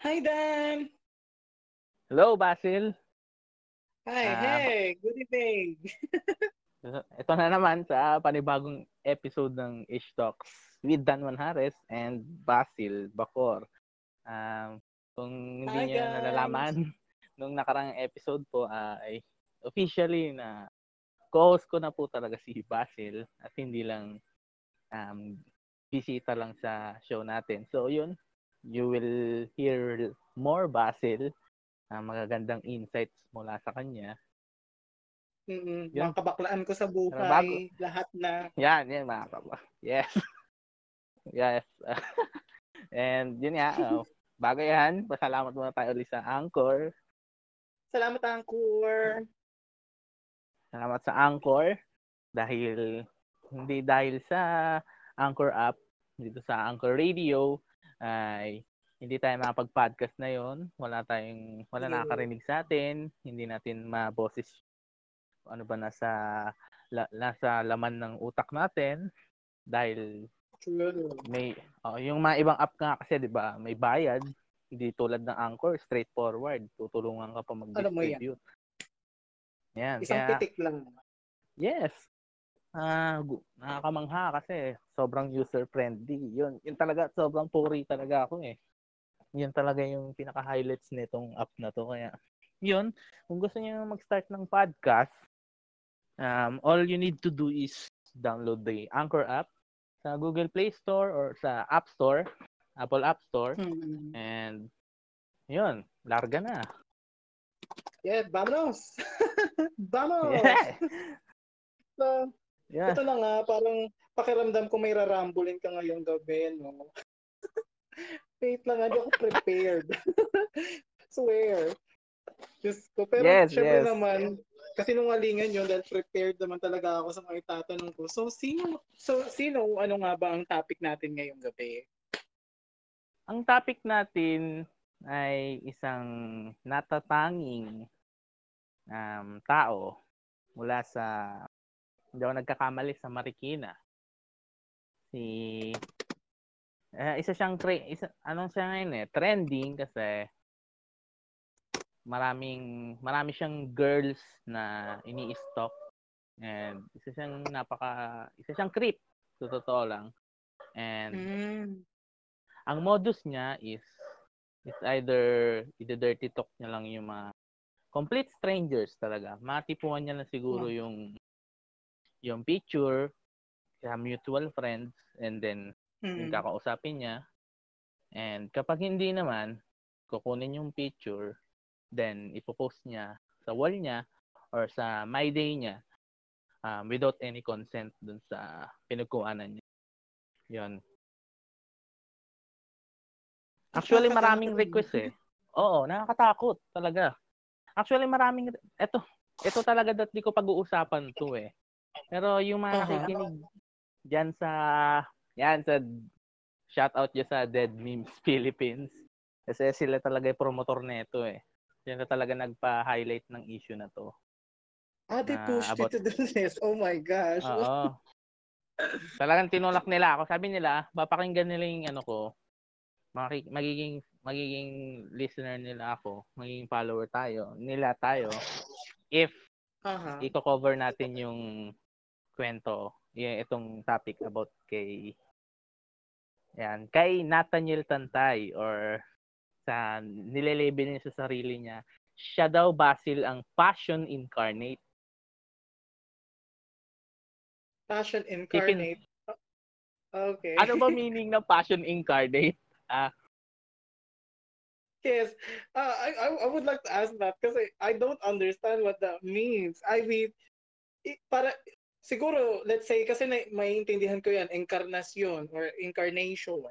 Hi, Dan. Hello, Basil. Hi, Ah, hey, good evening. Ito na naman sa panibagong episode ng Ish Talks with Dan Manhares and Basil Bacor. Um, kung hindi Hi, niyo guys. nalalaman, nung nakarang episode po ah, ay officially na co-host ko na po talaga si Basil at hindi lang um, bisita lang sa show natin. So yun, you will hear more Basil, ah, magagandang insights mula sa kanya. Mm-mm, Yun. mga kabaklaan ko sa bago. buhay, lahat na. Yan, yan mga kaba. Yes. yes. And yun nga, uh, bago yan, pasalamat muna tayo ulit sa Anchor. Salamat, Angkor. Salamat sa Anchor dahil hindi dahil sa Anchor app dito sa Anchor Radio ay hindi tayo makapag-podcast na yon. Wala tayong wala Yeah. nakakarinig sa atin, hindi natin maboses ano ba nasa la, nasa laman ng utak natin dahil may oh, yung mga ibang app nga kasi 'di ba, may bayad. Hindi tulad ng Anchor, straightforward. Tutulungan ka pa mo yan. mag-distribute. Yan. Isang kaya, pitik lang. yes. Ah, gu- nakakamangha kasi sobrang user-friendly. Yun, yun talaga, sobrang puri talaga ako eh. Yun talaga yung pinaka-highlights nitong app na to. Kaya, yun, kung gusto niyo mag-start ng podcast, um, all you need to do is download the Anchor app sa Google Play Store or sa App Store, Apple App Store. Mm. And, yun, larga na. Yeah, vámonos. Vamos. Yeah. So, yeah. ito na nga, parang pakiramdam ko may rarambulin ka ngayong gabi, no? Wait lang, hindi ako prepared. Swear. Diyos ko. Pero Yes, syempre yes. naman, kasi nungalingan yun dahil prepared naman talaga ako sa mga itatanong ko. So, sino, so, sino, ano nga ba ang topic natin ngayong gabi? Ang topic natin ay isang natatanging um, tao mula sa, hindi ako nagkakamali, sa Marikina. Si, eh, isa siyang, tre- isa, anong siya ngayon eh, trending kasi maraming, marami siyang girls na ini-stalk and isa siyang napaka, isa siyang creep, sa totoo lang. And Mm. ang modus niya is is either i-dirty talk niya lang yung mga complete strangers talaga. Matipuan niya lang siguro Hmm. yung yung picture sa mutual friends and then yung Mm. kakausapin niya. And kapag hindi naman, kukunin yung picture, then ipopost niya sa wall niya or sa my day niya um, without any consent dun sa pinagkuhanan niya. Yun. Actually, maraming request eh. Oo, nakakatakot talaga. Actually, maraming, eto, ito talaga dat di ko pag-uusapan to eh. Pero yung mga nakikinig dyan sa, yan, sa, shout out dyan sa Dead Memes Philippines. Kasi sila talaga yung promotor nito eh. Sila talaga nagpa-highlight ng issue na to. Ah, they pushed about- it to the list. Oh my gosh. Oo. Talagang tinulak nila ako. Sabi nila, papakinggan nila yung ano ko, magiging magiging listener nila ako, magiging follower tayo, nila tayo, if Aha. i-cover natin yung kwento, yung itong topic about kay yan, kay Nathaniel Tantay or sa nilelabel niya sa sarili niya, siya daw Basil ang passion incarnate. Passion incarnate. Okay. Ano ba meaning ng passion incarnate? Ah, Yes. Uh, I, I I would like to ask that kasi I don't understand what that means. I mean, i- para siguro let's say kasi na, maintindihan ko yan encarnation or incarnation.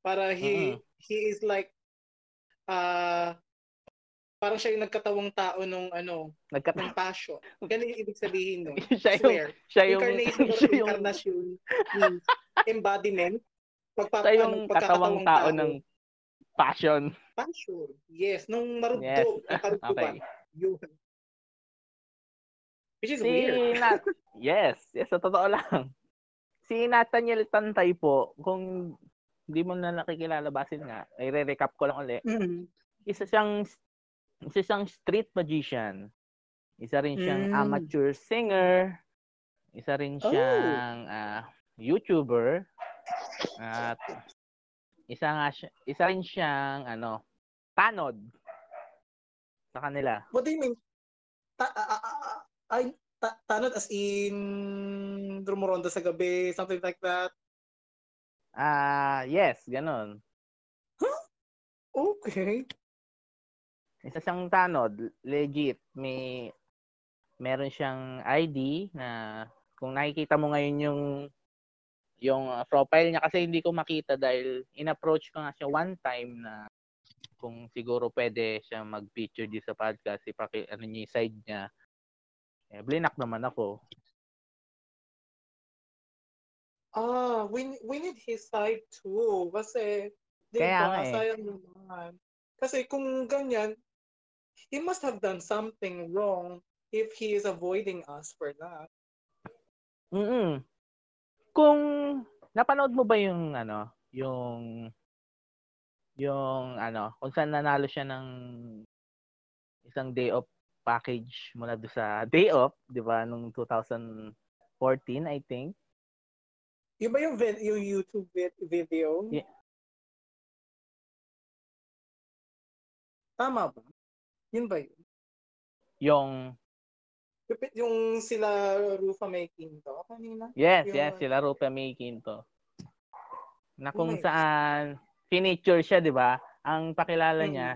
Para he Mhm. he is like uh parang siya yung nagkatawang tao nung ano, nagkat ng passion. Ganun yung ibig sabihin nun. siya yung Swear. siya yung Incarnation siya yung, incarnation means embodiment. Pagpa, siya yung ano, katawang tao ng passion. passion. Yes, nung marugdo, Yes. karugtugan. Okay. Yun. Which is Si weird. Nat, yes, yes, sa totoo lang. Si Nathaniel Tantay po, kung hindi mo na nakikilala basin nga, ay re-recap ko lang ulit. Mm. Isa siyang isa siyang street magician. Isa rin siyang Mm. amateur singer. Isa rin Oh. siyang ah, YouTuber. At isa nga siya, isa rin siyang ano, tanod sa kanila. What do you mean? Ta- ah, ah, ay, ta- tanod as in rumuronda sa gabi, something like that. Ah, yes, ganun. Okay. Isa siyang tanod, legit. May meron siyang ID na kung nakikita mo ngayon yung yung uh, profile niya kasi hindi ko makita dahil in-approach ko nga siya one time na kung siguro pwede siya mag-feature di sa podcast, ipaki ano niya side niya. Eh, blinak naman ako. Ah, we we need his side too. Kasi, di Kaya ba, eh. sayang naman. Kasi kung ganyan, he must have done something wrong if he is avoiding us for that. Mm. Kung napanood mo ba yung ano, yung yung ano, kung saan nanalo siya ng isang day off package mula do sa day off, 'di ba, nung 2014 I think. Yung ba yung, vid- yung YouTube vid- video? Yeah. Tama ba? Yun ba yun? Yung Yung- sila Rufa making to kanina? yes, Yung- yes, sila Rupa Making to. Na Oh kung my saan finiture siya, 'di ba? Ang pakilala Mm. niya,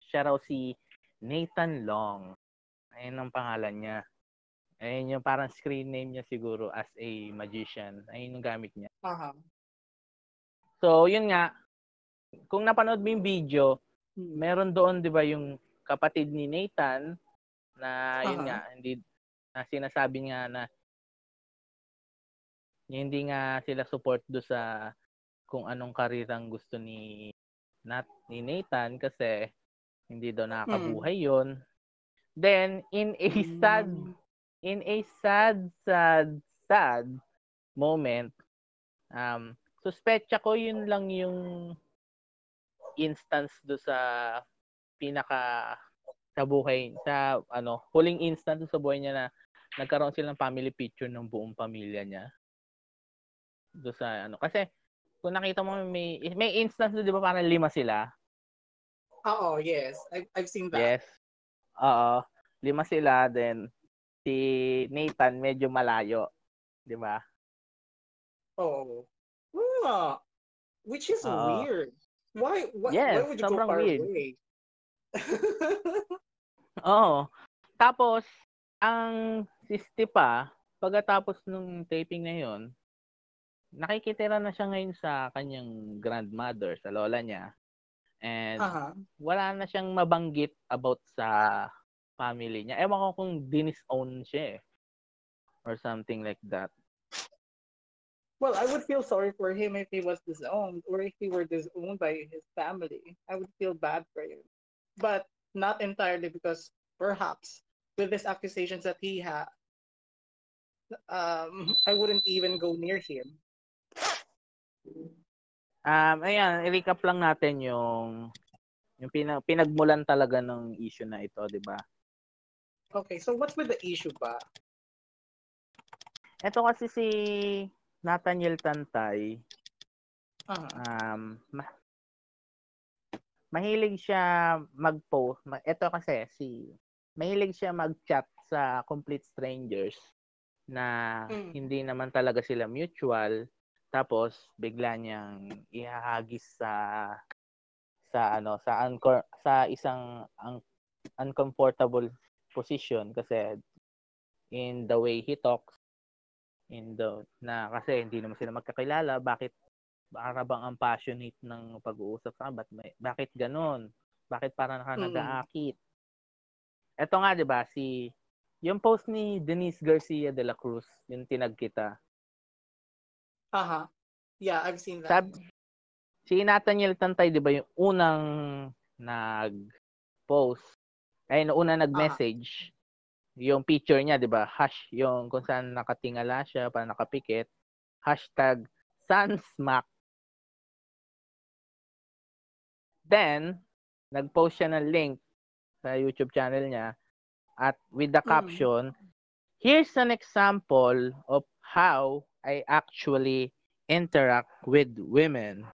siya raw si Nathan Long. Ayun ang pangalan niya. Ayun yung parang screen name niya siguro as a magician. Ayun yung gamit niya. Aha. So, yun nga. Kung napanood mo yung video, Hmm. meron doon 'di ba yung kapatid ni Nathan na yun nga hindi na sinasabi nga na hindi nga sila support do sa kung anong karirang gusto ni Nat ni Nathan kasi hindi daw nakakabuhay yon. Then in a sad Hmm. in a sad sad sad moment um suspecha ko yun lang yung instance do sa pinaka sa buhay sa ano huling instance do sa buhay niya na nagkaroon sila ng family picture ng buong pamilya niya do sa ano kasi kung nakita mo may may instance do, 'di ba parang lima sila Oo, yes. I've, I've seen that. yes oo lima sila then si Nathan medyo malayo 'di ba Oh. Ah, which is Oo. weird. Why, why, Yes, why would you go far weird. away? Oo. Tapos, ang sisti pa, pagkatapos nung taping na yon, nakikitira na siya ngayon sa kanyang grandmother, sa lola niya. And Aha. wala na siyang mabanggit about sa family niya. Ewan ko kung dinis-own siya eh. Or something like that. Well, I would feel sorry for him if he was disowned or if he were disowned by his family. I would feel bad for him. But not entirely because perhaps with these accusations that he had, um, I wouldn't even go near him. Um, ayan, i-recap lang natin yung yung pina, pinagmulan talaga ng issue na ito, di ba? Okay, so what's with the issue ba? Ito kasi si Nathaniel Tantay, Aha. um, ma- mahilig siya mag-post. Ma- ito kasi si mahilig siya mag-chat sa complete strangers na Mm. hindi naman talaga sila mutual. Tapos bigla niyang ihahagis sa sa ano sa uncor- sa isang un- uncomfortable position kasi in the way he talks in the na kasi hindi naman sila magkakilala bakit para bang ang passionate ng pag-uusap sa ba't may, bakit ganon bakit parang ka Mm. nag-aakit? Eto nga 'di ba si yung post ni Denise Garcia de la Cruz yung tinag kita Aha. Yeah, I've seen that. Sab si Nathaniel Tantay 'di ba yung unang nag-post ay no una nag-message yung picture niya 'di ba hash yung kung saan nakatingala siya para nakapikit hashtag Sunsmack Then, nag-post siya ng link sa YouTube channel niya at with the Mm. caption, here's an example of how I actually interact with women.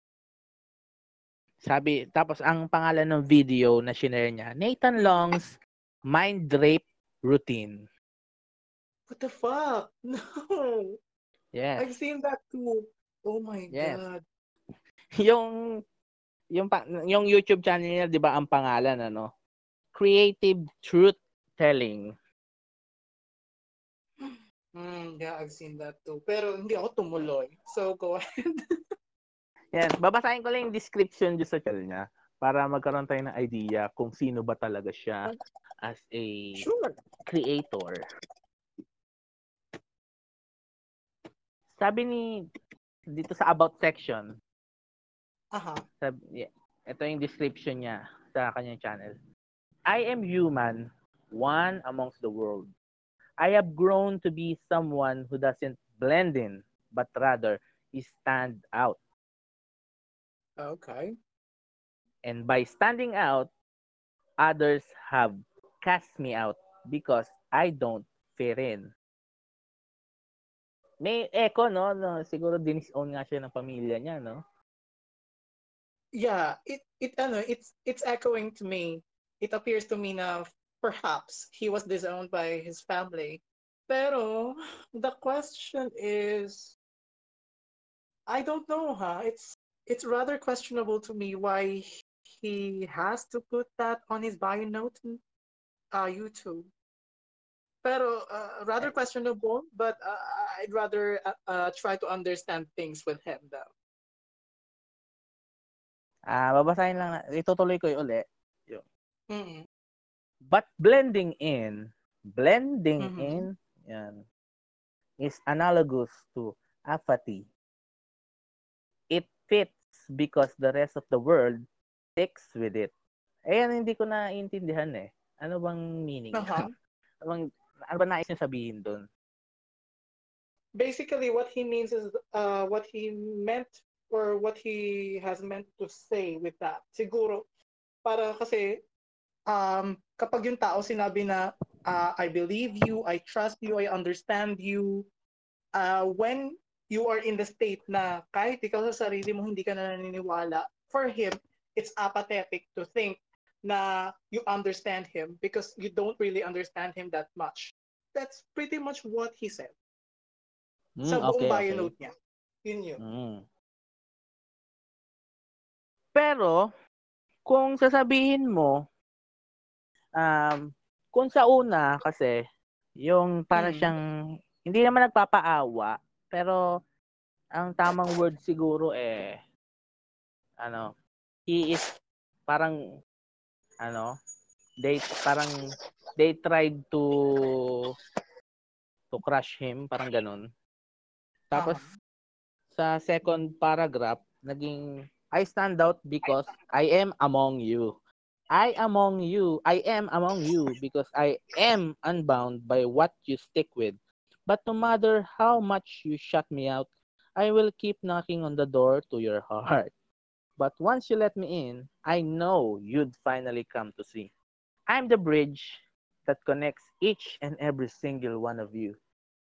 Sabi, tapos ang pangalan ng video na shinare niya, Nathan Long's Mind Rape Routine. What the fuck? No. Yes. I've seen that too. Oh my Yes. god. yung yung yung YouTube channel niya, 'di ba, ang pangalan ano? Creative Truth Telling. Mm, yeah, I've seen that too. Pero hindi ako tumuloy. So, go ahead. Yan, babasahin ko lang yung description dyan sa channel niya para magkaroon tayo ng idea kung sino ba talaga siya as a Sure. creator. Sabi ni dito sa about section, Aha. sabi, yeah, ito yung description niya sa kanyang channel. I am human, one amongst the world. I have grown to be someone who doesn't blend in, but rather stand out. Okay. And by standing out, others have cast me out because I don't fit in. May echo, no? no siguro dinis-own nga siya ng pamilya niya, no? Yeah, it it ano, it's it's echoing to me. It appears to me na perhaps he was disowned by his family. Pero the question is I don't know, huh? It's it's rather questionable to me why he has to put that on his bio note in uh, YouTube. Pero uh, rather questionable, but uh, I'd rather uh, uh, try to understand things with him though. Ah, babasahin lang na. Itutuloy ko yung uli. Mm-mm. But blending in, blending Mhm. in, yan, is analogous to apathy. It fits because the rest of the world sticks with it. Ayan, hindi ko naiintindihan eh. Ano bang meaning? Aha. Ano bang, ano ba nais niya sabihin doon? basically what he means is uh, what he meant or what he has meant to say with that. Siguro, para kasi um, kapag yung tao sinabi na uh, I believe you, I trust you, I understand you, uh, when you are in the state na kahit ikaw sa sarili mo hindi ka na naniniwala, for him, it's apathetic to think na you understand him because you don't really understand him that much. That's pretty much what he said Hmm, sa buong okay, bio okay. note niya. Yun yun. Mm. Pero, kung sasabihin mo, um, kung sa una kasi, yung para Mm. siyang, hindi naman nagpapaawa, pero ang tamang word siguro eh, ano, he is parang, ano, they, parang, they tried to, to crush him, parang ganun. Tapos, sa second paragraph, naging, I stand out because I am among you. I among you, I am among you because I am unbound by what you stick with. But no matter how much you shut me out, I will keep knocking on the door to your heart. But once you let me in, I know you'd finally come to see. I'm the bridge that connects each and every single one of you.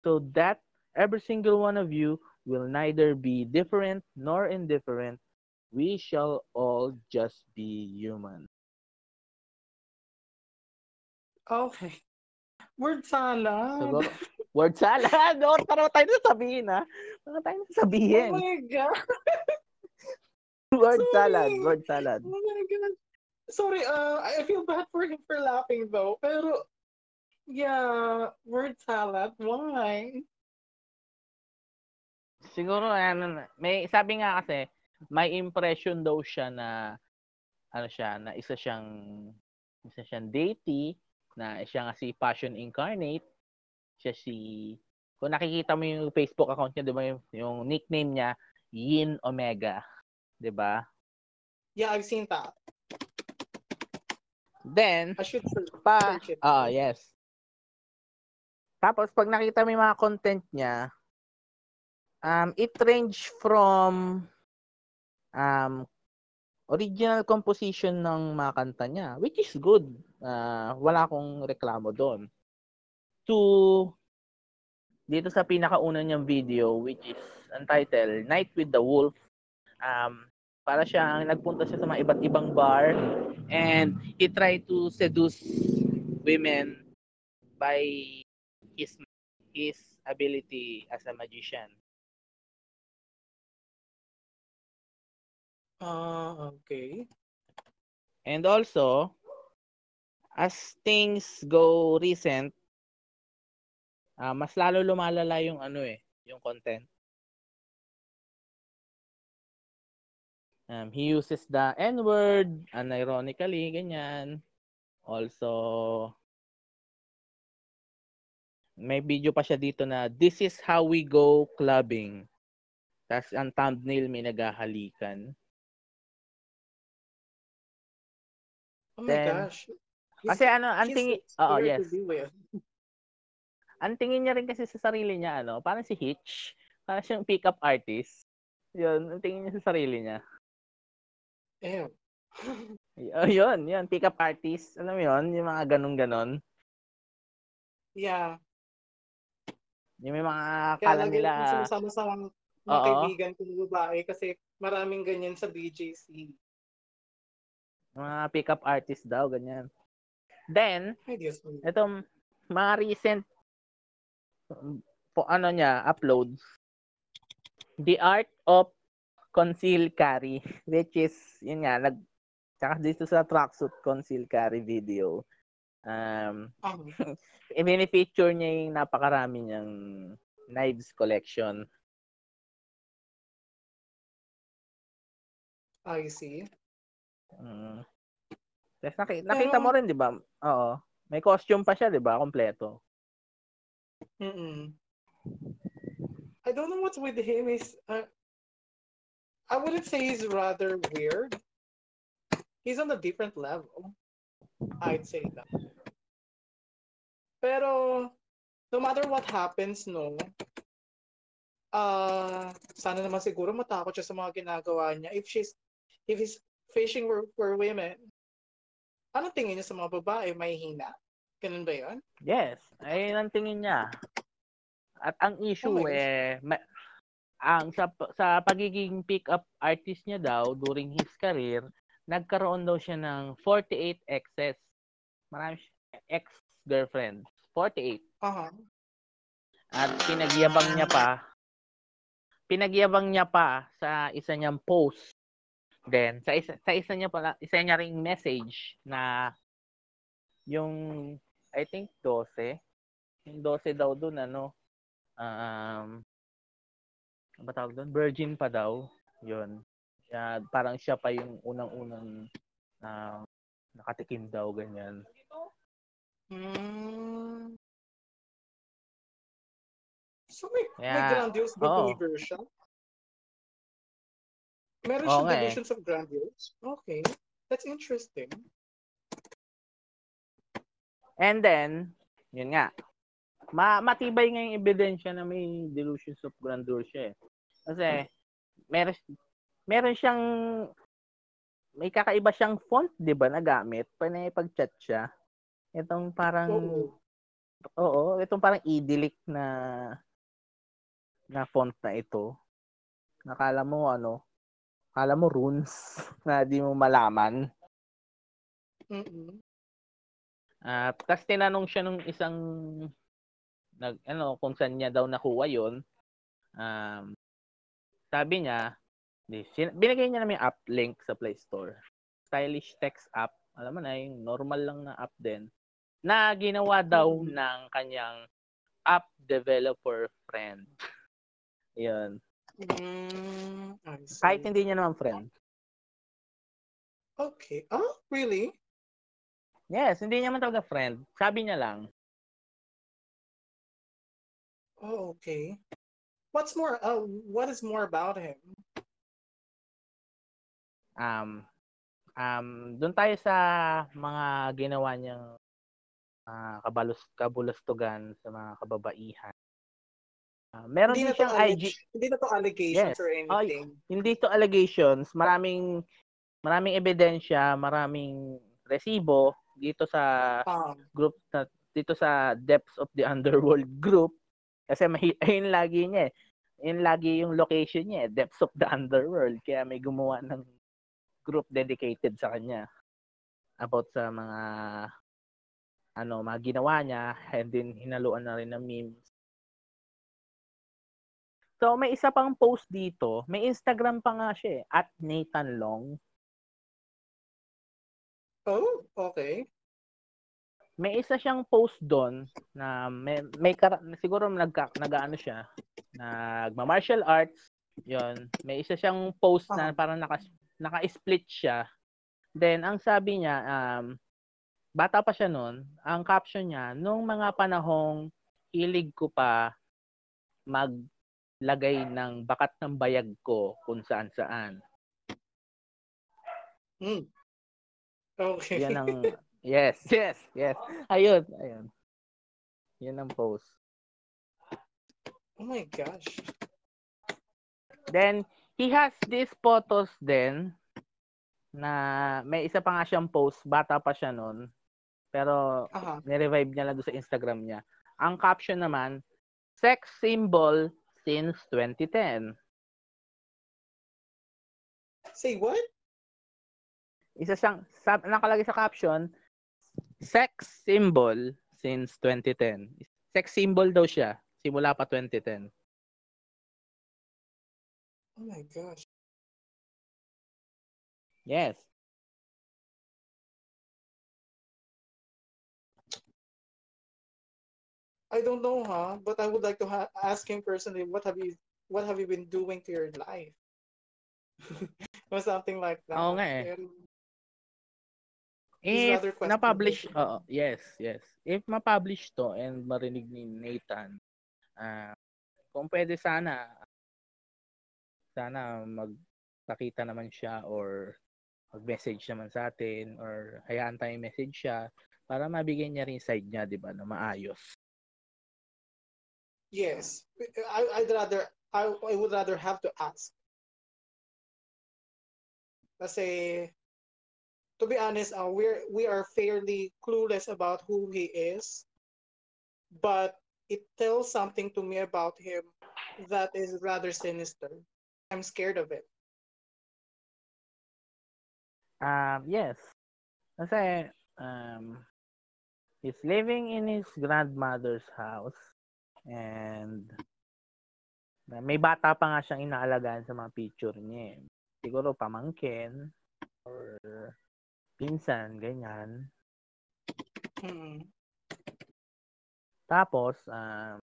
So that every single one of you will neither be different nor indifferent. We shall all just be human. Okay. Word salad. Siguro, word salad. No, para tayo na sabihin, ha? Para tayo na Oh sabihin. my God. word sorry. salad. Word salad. Oh my God. Sorry, uh, I feel bad for him for laughing though. Pero, yeah, word salad. Why? Siguro, ano, na- may, sabi nga kasi, may impression daw siya na, ano siya, na isa siyang, isa siyang deity, na siya nga si Passion Incarnate, siya si, kung nakikita mo yung Facebook account niya, di ba, yung, yung nickname niya, Yin Omega. Di ba? Yeah, I've seen that. Then, I should pa, ah, yes. Tapos, pag nakita mo yung mga content niya, um, it range from um, original composition ng mga kanta niya, which is good. Uh, wala akong reklamo doon. To dito sa pinakauna niyang video which is entitled Night with the Wolf. Um, para siyang nagpunta siya sa mga iba't ibang bar and he tried to seduce women by his his ability as a magician. Ah, uh, okay. And also, as things go recent, uh, mas lalo lumalala yung ano eh, yung content. Um, he uses the N-word, unironically, ganyan. Also, may video pa siya dito na, This is how we go clubbing. Tapos ang thumbnail may naghahalikan. Oh my Then, gosh. Kasi ano, ang tingin, oo, yes. ang tingin niya rin kasi sa sarili niya, ano, parang si Hitch, parang siyang pick-up artist. Yun, ang tingin niya sa sarili niya. Ew. oh, yun, yun, pick-up artist. Alam mo yun, yung mga ganun-ganon. Yeah. Yung may mga Kaya kala nila... Kaya lagi sa mga kaibigan ko babae kasi maraming ganyan sa BJC. Mga pick-up artist daw, ganyan. Then, itong mga recent po ano niya, uploads. The Art of Conceal Carry, which is, yun nga, nag, tsaka dito sa tracksuit conceal carry video. Um, um. i-feature niya yung napakarami niyang knives collection. I see. Mm. Tapos nakita, nakita mo rin, di ba? Oo. May costume pa siya, di ba? Kompleto. Mm-mm. I don't know what's with him. Is uh, I wouldn't say he's rather weird. He's on a different level. I'd say that. Pero no matter what happens, no, uh, sana naman siguro matakot siya sa mga ginagawa niya. If she's if he's fishing for, for women, ano tingin niya sa mga babae? May hina? Ganun ba yun? Yes. Ayun ang tingin niya. At ang issue oh eh, ma- ang sa, sa pagiging pick-up artist niya daw during his career, nagkaroon daw siya ng 48 exes. Marami ex-girlfriends. 48. Uh-huh. At pinagyabang niya pa pinagyabang niya pa sa isa niyang post Then sa isa sa isa niya pala, isa niya ring message na yung I think 12. Yung 12 daw doon ano um ano ba tawag doon? Virgin pa daw. 'Yun. Yeah, parang siya pa yung unang-unang uh, nakatikim daw ganyan. Mm. So may, yeah. may grandiose behavior oh. siya? Meron siyang eh. divisions of grandiose? Okay. That's interesting. And then, yun nga, ma matibay nga yung ebidensya na may delusions of grandeur siya eh. Kasi, meron, meron siyang, may kakaiba siyang font, di ba, na gamit pa na ipag-chat siya. Itong parang, oo, oo itong parang idyllic na na font na ito. Nakala mo ano, Kala mo runes na di mo malaman. Mm-mm. Uh, tas tinanong siya nung isang nag ano kung saan niya daw nakuha 'yon. Um, sabi niya, binigay niya namin app link sa Play Store. Stylish text app. Alam mo na, yung normal lang na app din. Na ginawa daw ng kanyang app developer friend. 'Yun. Mm, Kahit hindi niya naman friend. Okay. Oh, really? Yes, hindi niya naman talaga friend. Sabi niya lang. Oh, okay. What's more, uh, what is more about him? Um, um, doon tayo sa mga ginawa niyang uh, kabalus, kabulastugan sa mga kababaihan. Uh, meron hindi din siyang IG. Hindi na to allegations yes. or anything. Oh, hindi to allegations. Maraming maraming ebidensya, maraming resibo dito sa Um, group na dito sa depths of the underworld group kasi may ayun lagi niya eh. Yun lagi yung location niya eh, depths of the underworld kaya may gumawa ng group dedicated sa kanya about sa mga ano, mga ginawa niya and then hinaluan na rin ng memes. So, may isa pang post dito. May Instagram pa nga siya eh, at Nathan Long. oh, okay. may isa siyang post doon na may, may kara- siguro nagka, nag-ano siya, nagma-martial arts, yon May isa siyang post na Ah. parang naka, naka-split siya. Then, ang sabi niya, um, bata pa siya noon, ang caption niya, nung mga panahong hilig ko pa maglagay ng bakat ng bayag ko kung saan saan. Hmm. Okay. Yan ang Yes, yes, yes. Ayun, ayun. Yan ang post. oh my gosh. Then, he has these photos then na may isa pa nga siyang post, bata pa siya noon. Pero Aha. nirevive niya lang sa Instagram niya. Ang caption naman, sex symbol since 2010. Say what? Isa siyang, sab, nakalagay sa caption, sex symbol since 2010. Sex symbol daw siya, simula pa 2010. Oh my gosh. Yes. I don't know, huh? But I would like to ha- ask him personally. What have you What have you been doing to your life? or something like that. Oo nga eh. And If na-publish, oo, yes, yes. If ma-publish to and marinig ni Nathan, ah kung pwede sana, sana magpakita naman siya or mag-message naman sa atin or hayaan tayong message siya para mabigyan niya rin side niya, di ba, na maayos. Yes, I, I'd rather I, I would rather have to ask. Kasi, to be honest, uh, we're we are fairly clueless about who he is, but it tells something to me about him that is rather sinister. I'm scared of it. Um, yes. Kasi, um, he's living in his grandmother's house and may bata pa nga siyang inaalagaan sa mga picture niya. eh. Siguro pamangkin or pinsan, ganyan. Mm. Tapos, um,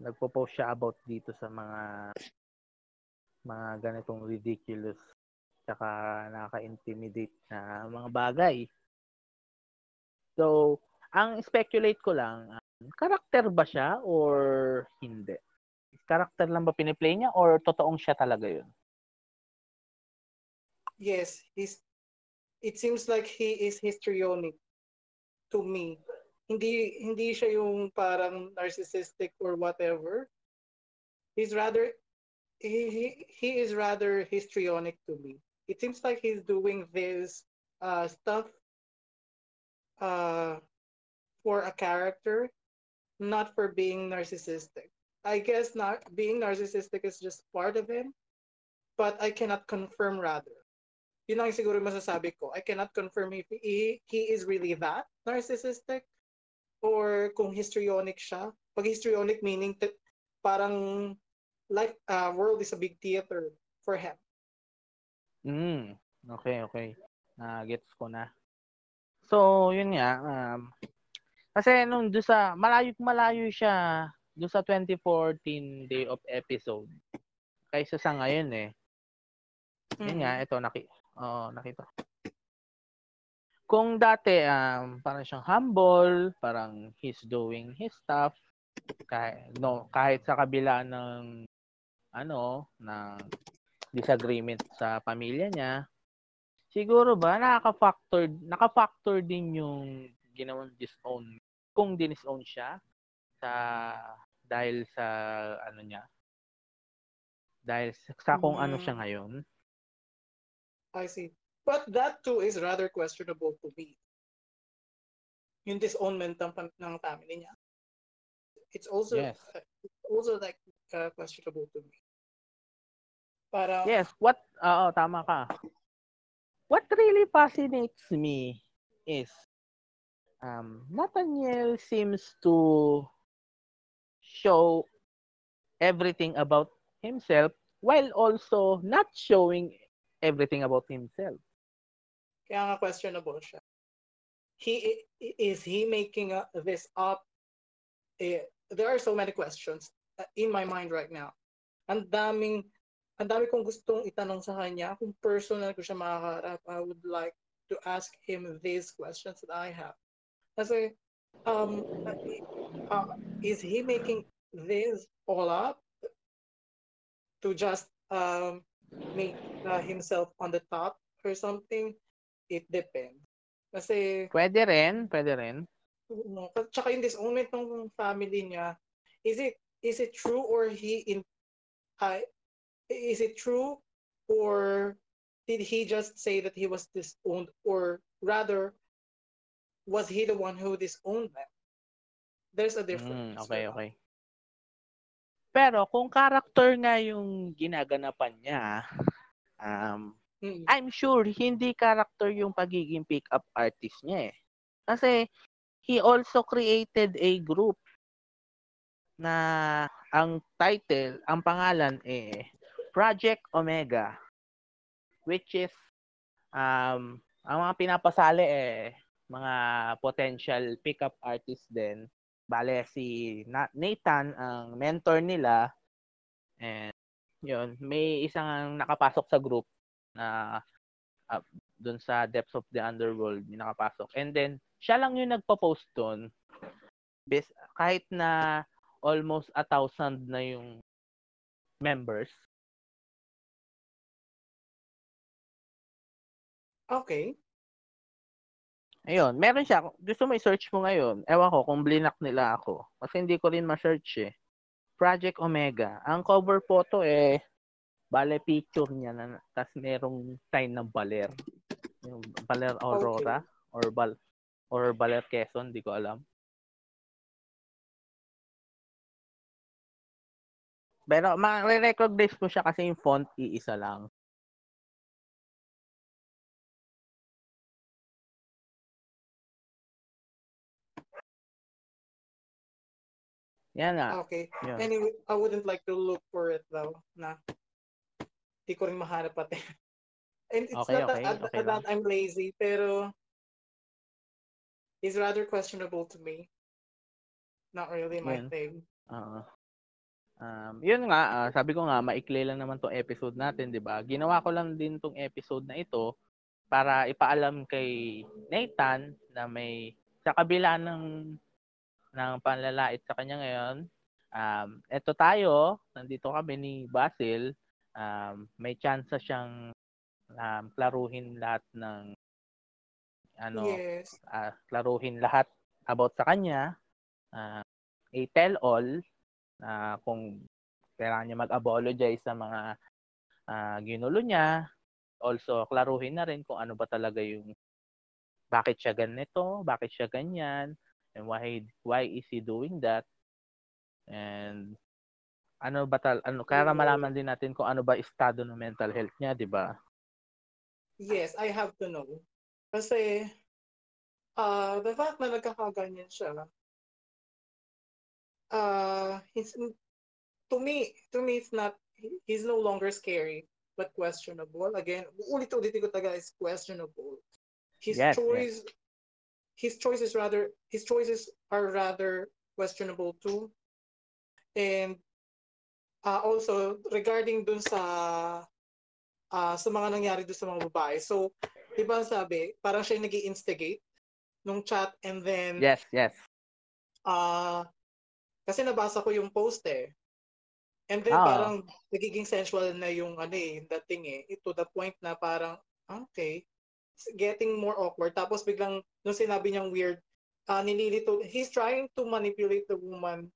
nagpo-post siya about dito sa mga mga ganitong ridiculous tsaka nakaka-intimidate na mga bagay. So, ang speculate ko lang, karakter ba siya or hindi? Karakter lang ba piniplay niya or totoong siya talaga yun? Yes, he's. It seems like he is histrionic to me. Hindi hindi siya yung parang narcissistic or whatever. He's rather he he, he is rather histrionic to me. It seems like he's doing this uh stuff uh for a character, not for being narcissistic. I guess not being narcissistic is just part of him, but I cannot confirm rather yun lang siguro masasabi ko. I cannot confirm if he, he is really that narcissistic or kung histrionic siya. Pag histrionic meaning t- parang life uh, world is a big theater for him. Mm, okay, okay. Ah, gets ko na. So, yun nga, um, kasi nung doon sa, malayo malayo siya doon sa 2014 day of episode. Kaysa sa ngayon eh. Yun nga, ito, naki, oh, nakita. Kung dati, um, parang siyang humble, parang he's doing his stuff, kahit, no, kahit sa kabila ng, ano, ng disagreement sa pamilya niya, siguro ba nakaka-factor, naka-factor din yung ginawang disown, kung dinisown siya sa dahil sa ano niya, dahil sa, sa kung ano Mm. siya ngayon. I see. But that too is rather questionable to me. Yung disownment ng, ng family niya. It's also Yes. it's also like uh, questionable to me. Para Yes, what oo, tama ka. What really fascinates me is um Nathaniel seems to show everything about himself while also not showing everything about himself. kaya nga questionable siya. He is he making this up? Eh, there are so many questions uh, in my mind right now. Ang daming ang dami kong gustong itanong sa kanya. Kung personal ko siya makakaharap, I would like to ask him these questions that I have. Kasi, um, uh, is he making this all up to just um, make uh, himself on the top or something? It depends. Kasi, Pwede rin, pwede rin. no, tsaka yung disownment ng family niya, is it is it true or he in uh, is it true or did he just say that he was disowned or rather was he the one who disowned them? There's a difference. Mm, okay, okay. Pero kung character nga yung ginaganapan niya, um. I'm sure hindi character yung pagiging pick-up artist niya eh. Kasi he also created a group na ang title, ang pangalan eh Project Omega which is um ang mga pinapasali eh mga potential pick-up artist din. Bale si Na- Nathan ang mentor nila and yun, may isang nakapasok sa group na uh, dun sa depths of the underworld yung nakapasok. And then, siya lang yung nagpa-post. Bis- kahit na almost a thousand na yung members. Okay. Ayun, meron siya. Gusto mo i-search mo ngayon. Ewan ko kung blinak nila ako. Kasi hindi ko rin ma-search eh. Project Omega. Ang cover photo eh, bale picture niya na tas merong sign ng baler. Yung baler Aurora or bal or baler Quezon, di ko alam. Pero ma-recognize mo siya kasi yung font iisa lang. Yan nga. Okay. Yun. Anyway, I wouldn't like to look for it though. Na. Di ko rin mahanap pati. And it's Okay, not okay, that, okay that I'm lazy, pero it's rather questionable to me. Not really my Yun. thing. Oo. Um, yun nga, ah, sabi ko nga, maikli lang naman tong episode natin, di ba? Ginawa ko lang din tong episode na ito para ipaalam kay Nathan na may sa kabila ng ng panlalait sa kanya ngayon, um, eto tayo, nandito kami ni Basil, um, may chance siyang um, klaruhin lahat ng ano, Yes. ah, klaruhin lahat about sa kanya. Ah, a tell-all na kung kailangan niya mag-apologize sa mga ah, ginulo niya. Also, klaruhin na rin kung ano ba talaga yung bakit siya ganito, bakit siya ganyan, and why why is he doing that. And ano ba tal ano kaya malaman din natin kung ano ba estado ng mental health niya, 'di ba? Yes, I have to know. Kasi, uh, the fact na nagkakaganyan siya, uh, he's, to me, to me, it's not, he's no longer scary, but questionable. Again, ulit-ulitin ko taga is questionable. His Yes, choice, his choice is rather, his choices are rather questionable too. And uh, also, regarding dun sa ah sa mga nangyari doon sa mga babae. So, di ba sabi, parang siya nag instigate nung chat and then, Yes, yes. ah kasi nabasa ko yung post eh. And then Ah. parang nagiging sensual na yung ano eh, dating eh. To the point na parang, ah, okay, getting more awkward. Tapos biglang, nung sinabi niyang weird, ah nililito, he's trying to manipulate the woman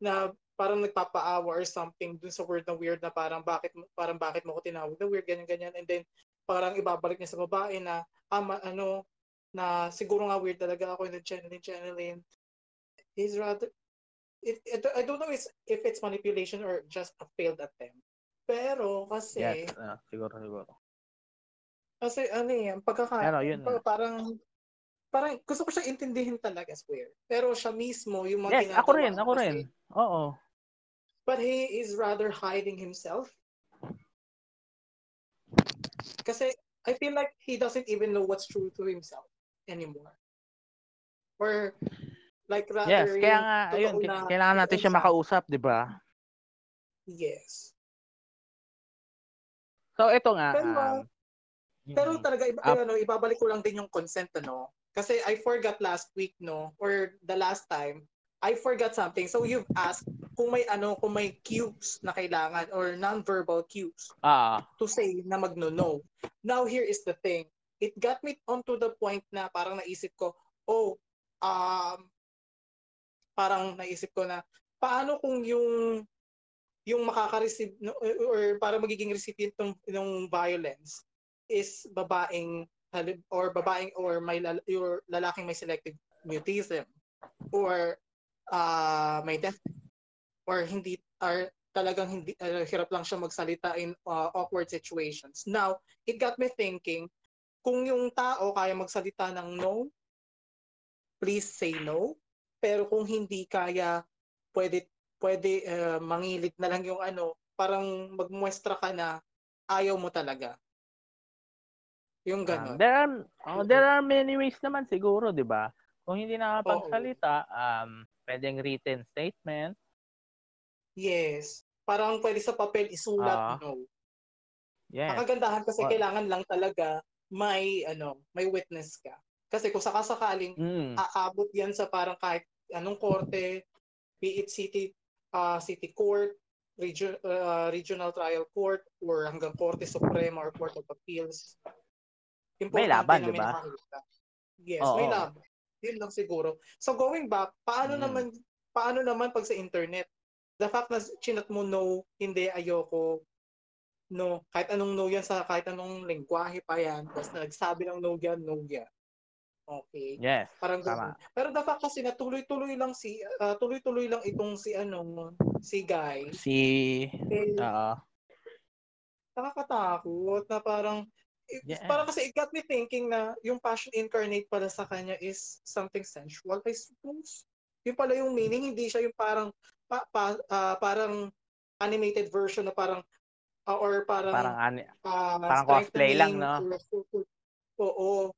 na parang nagpapaawa or something dun sa word na weird na parang bakit parang bakit mo ko tinawag na weird ganyan ganyan and then parang ibabalik niya sa babae na ama ano na siguro nga weird talaga ako yung channeling channeling he's rather it, it, I don't know if, if it's manipulation or just a failed attempt pero kasi Yes, ah, siguro, siguro. Kasi ano eh ang pagkaka Pero yun pa- parang parang gusto ko siya intindihin talaga swear pero siya mismo yung mga Yes, ako ginagawa rin, niya ako kasi, rin. Oo. but he is rather hiding himself kasi I feel like he doesn't even know what's true to himself anymore. Or like rather Yes, kaya nga, ayun, na kailangan natin siya makausap, di ba? Yes. So, ito nga. Pero, um, Pero mm, talaga iba, Up. ano, ibabalik ko lang din yung consent ano. Kasi I forgot last week no or the last time I forgot something. So you've asked kung may ano, kung may cues na kailangan or non-verbal cues ah, to say na magno-no. Now here is the thing. It got me onto the point na parang naisip ko, oh, um, parang naisip ko na paano kung yung yung makaka-receive no, or para magiging recipient ng, ng violence is babaeng or babaeng or may lal- or lalaking may selective mutism or uh, may deaf or hindi or talagang hindi uh, hirap lang siya magsalita in uh, awkward situations. Now, it got me thinking, kung yung tao kaya magsalita ng no, please say no. Pero kung hindi kaya, pwede pwede uh, mangilid na lang yung ano, parang magmuestra ka na ayaw mo talaga. Yung um, gano'n. there are oh, there are many ways naman siguro, 'di ba? Kung hindi nakapagsalita, um pwedeng written statement. Yes. Parang pwede sa papel isulat Ah. no. Yes. Ang kagandahan kasi Wa- kailangan lang talaga may ano, may witness ka. Kasi kung sakasakaling Mm. aabot yan sa parang kahit anong korte, be it city uh, city court, region, uh, regional trial court, or hanggang Korte Suprema or Court of Appeals. May laban, di ba? Yes, Oo. may laban. Yun lang siguro. So going back, paano Mm. naman paano naman pag sa internet? The fact na chinat mo no, hindi ayoko, no, kahit anong no yan sa kahit anong lengguwahe pa yan, basta nagsabi ng no yan, no yan. Okay. Yes. Parang Tama. ganun. Pero the fact kasi na tuloy-tuloy lang si ah, tuloy-tuloy lang itong si ano si guy. Si Eh, Oo. nakakatakot na parang Yeah. parang kasi it got me thinking na yung passion incarnate pala sa kanya is something sensual I suppose. Yung pala yung meaning hindi siya yung parang pa, pa- ah, parang animated version na parang ah, or parang parang ani ah, parang cosplay lang, or- Oo.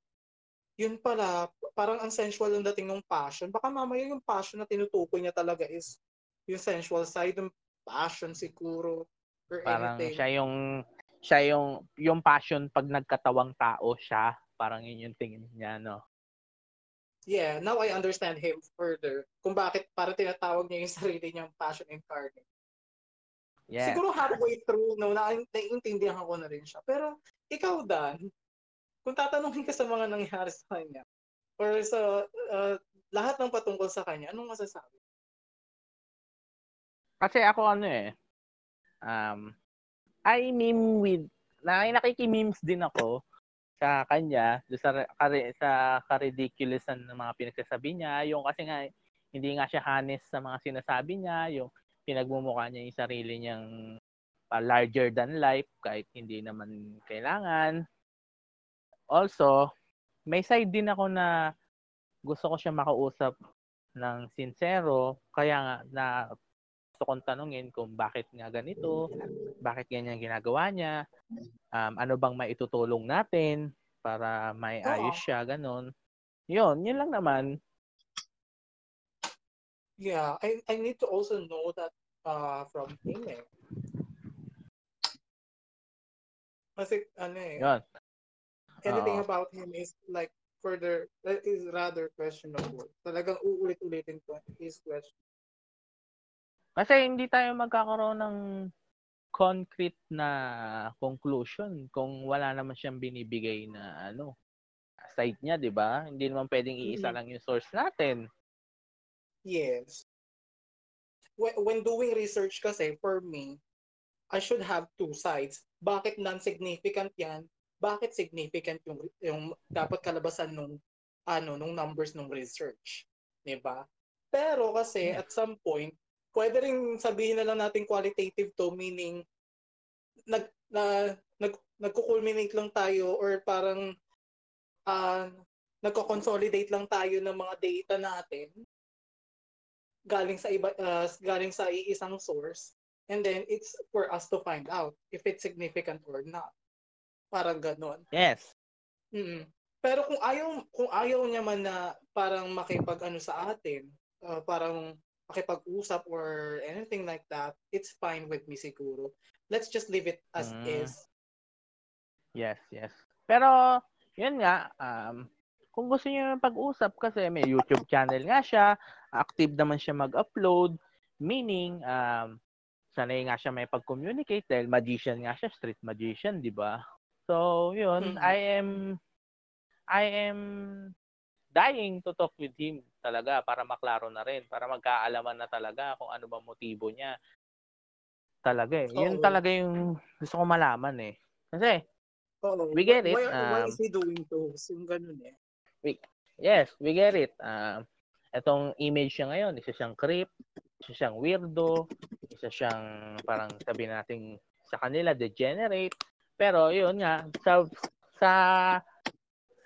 Yun pala, parang ang sensual ang dating ng passion. Baka mamaya yung passion na tinutukoy niya talaga is yung sensual side ng passion siguro or parang anything. siya yung siya yung yung passion pag nagkatawang tao siya, parang yun yung tingin niya, no. Yeah, now I understand him further kung bakit para tinatawag niya yung sarili niyang passion incarnate. Yes. Siguro halfway through, no, na naiintindihan ko na rin siya. Pero ikaw, Dan, kung tatanungin ka sa mga nangyari sa kanya, or sa uh, lahat ng patungkol sa kanya, anong masasabi? Kasi ako ano eh, um, I meme with, na, nakiki-memes din ako sa kanya, sa, kare, sa ka-ridiculousan ng mga pinagsasabi niya. Yung kasi nga, hindi nga siya honest sa mga sinasabi niya, yung pinagmumukha niya yung sarili niyang pa larger than life kahit hindi naman kailangan. Also, may side din ako na gusto ko siya makausap ng sincero, kaya nga na gusto kong tanungin kung bakit nga ganito, bakit ganyan ginagawa niya, um, ano bang maitutulong natin para may ayos siya, ganun. Yun, yun lang naman. Yeah, I, I need to also know that uh, from him eh. Kasi ano eh, Yun. anything Oo. about him is like further, that is rather questionable. Talagang uulit-ulitin ko his question. Kasi hindi tayo magkakaroon ng concrete na conclusion kung wala naman siyang binibigay na ano side niya, 'di ba? Hindi naman pwedeng iisa Mhm. lang yung source natin. Yes. When, doing research kasi, for me, I should have two sides. Bakit non-significant yan? bakit significant yung yung dapat kalabasan nung ano nung numbers ng research, 'di ba? Pero kasi at some point, pwede rin sabihin na lang natin qualitative to meaning nag na nag nagko-culminate lang tayo or parang uh, nagko-consolidate lang tayo ng mga data natin galing sa iba uh, galing sa iisang source and then it's for us to find out if it's significant or not. Parang ganon. Yes. Mm-hmm. Pero kung ayaw kung ayaw niya man na parang makipag-ano sa atin, uh, parang makipag-usap or anything like that, it's fine with me siguro. Let's just leave it as mm. is. Yes, yes. Pero yun nga, um, kung gusto niyo pag-usap kasi may YouTube channel nga siya, active naman siya mag-upload, meaning um, sanay nga siya may pag-communicate dahil magician nga siya, street magician, di ba? So, yun, mm-hmm. I am I am dying to talk with him talaga para maklaro na rin, para magkaalaman na talaga kung ano ba motibo niya. Talaga eh. Yun oh, talaga yung gusto ko malaman eh. Kasi, oh, we get it. Why, um, why is he doing those? Yung ganun eh. We, yes, we get it. Um, etong image siya ngayon, isa siyang creep, isa siyang weirdo, isa siyang parang sabi natin sa kanila degenerate. Pero yun nga, sa sa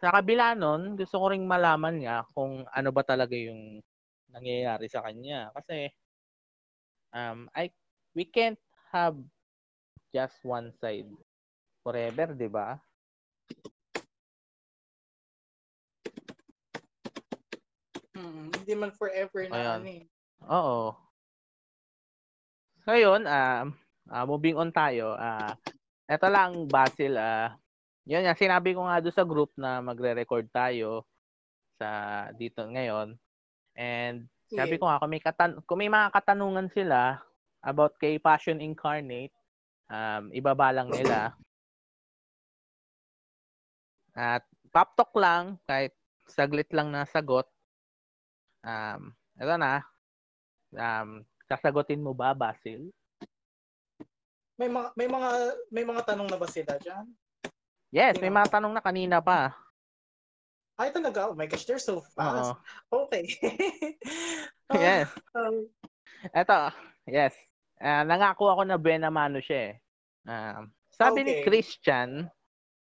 sa kabila nun, gusto ko ring malaman nga kung ano ba talaga yung nangyayari sa kanya. Kasi, um, I, we can't have just one side forever, di ba? Hmm, hindi man forever na Ayan. ano eh. Oo. Ngayon, um, uh, moving on tayo. Uh, eto lang, Basil, uh, yun nga, sinabi ko nga doon sa group na magre-record tayo sa dito ngayon. And sabi ko nga, kung may, katan- kung may mga katanungan sila about kay Passion Incarnate, um, ibaba lang nila. At pop talk lang, kahit saglit lang na sagot. Um, ito na. Um, sasagutin mo ba, Basil? May mga may mga may mga tanong na ba sila diyan? Yes, may mga tanong na kanina pa. Ay, talaga? Oh my gosh, they're so fast. Oo. Okay. yes. Um, Eto, yes. Uh, nangako ako na buena mano siya eh. Uh, sabi okay. ni Christian,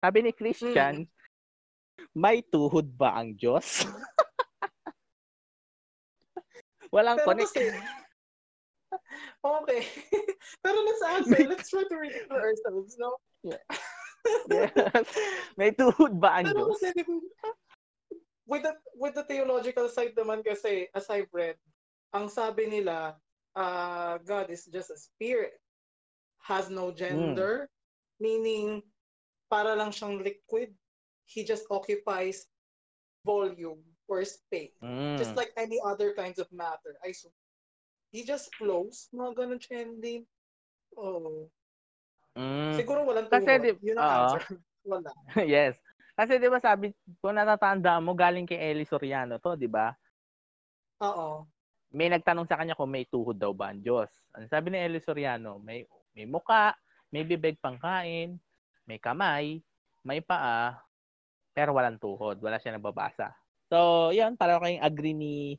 sabi ni Christian, hmm. may tuhod ba ang Diyos? Walang Pero connect. Kasi, okay. Pero let's answer. Let's try to read it for ourselves, no? Yeah yes. May tuhod ba ang Diyos? with the, with the theological side naman kasi, as I've read, ang sabi nila, uh, God is just a spirit. Has no gender. Mm. Meaning, para lang siyang liquid. He just occupies volume or space. Mm. Just like any other kinds of matter. I He just flows. Mga ganun siya hindi. Oh. Mm. Siguro walang tuhod. Kasi, di, Yun ang uh, answer. Wala. yes. Kasi di ba sabi, kung natatanda mo, galing kay Eli Soriano to, di ba? Oo. May nagtanong sa kanya kung may tuhod daw ba ang Diyos. Ang sabi ni Eli Soriano, may, may muka, may bibig pangkain, may kamay, may paa, pero walang tuhod. Wala siya nababasa. So, yun, para kayong agree ni,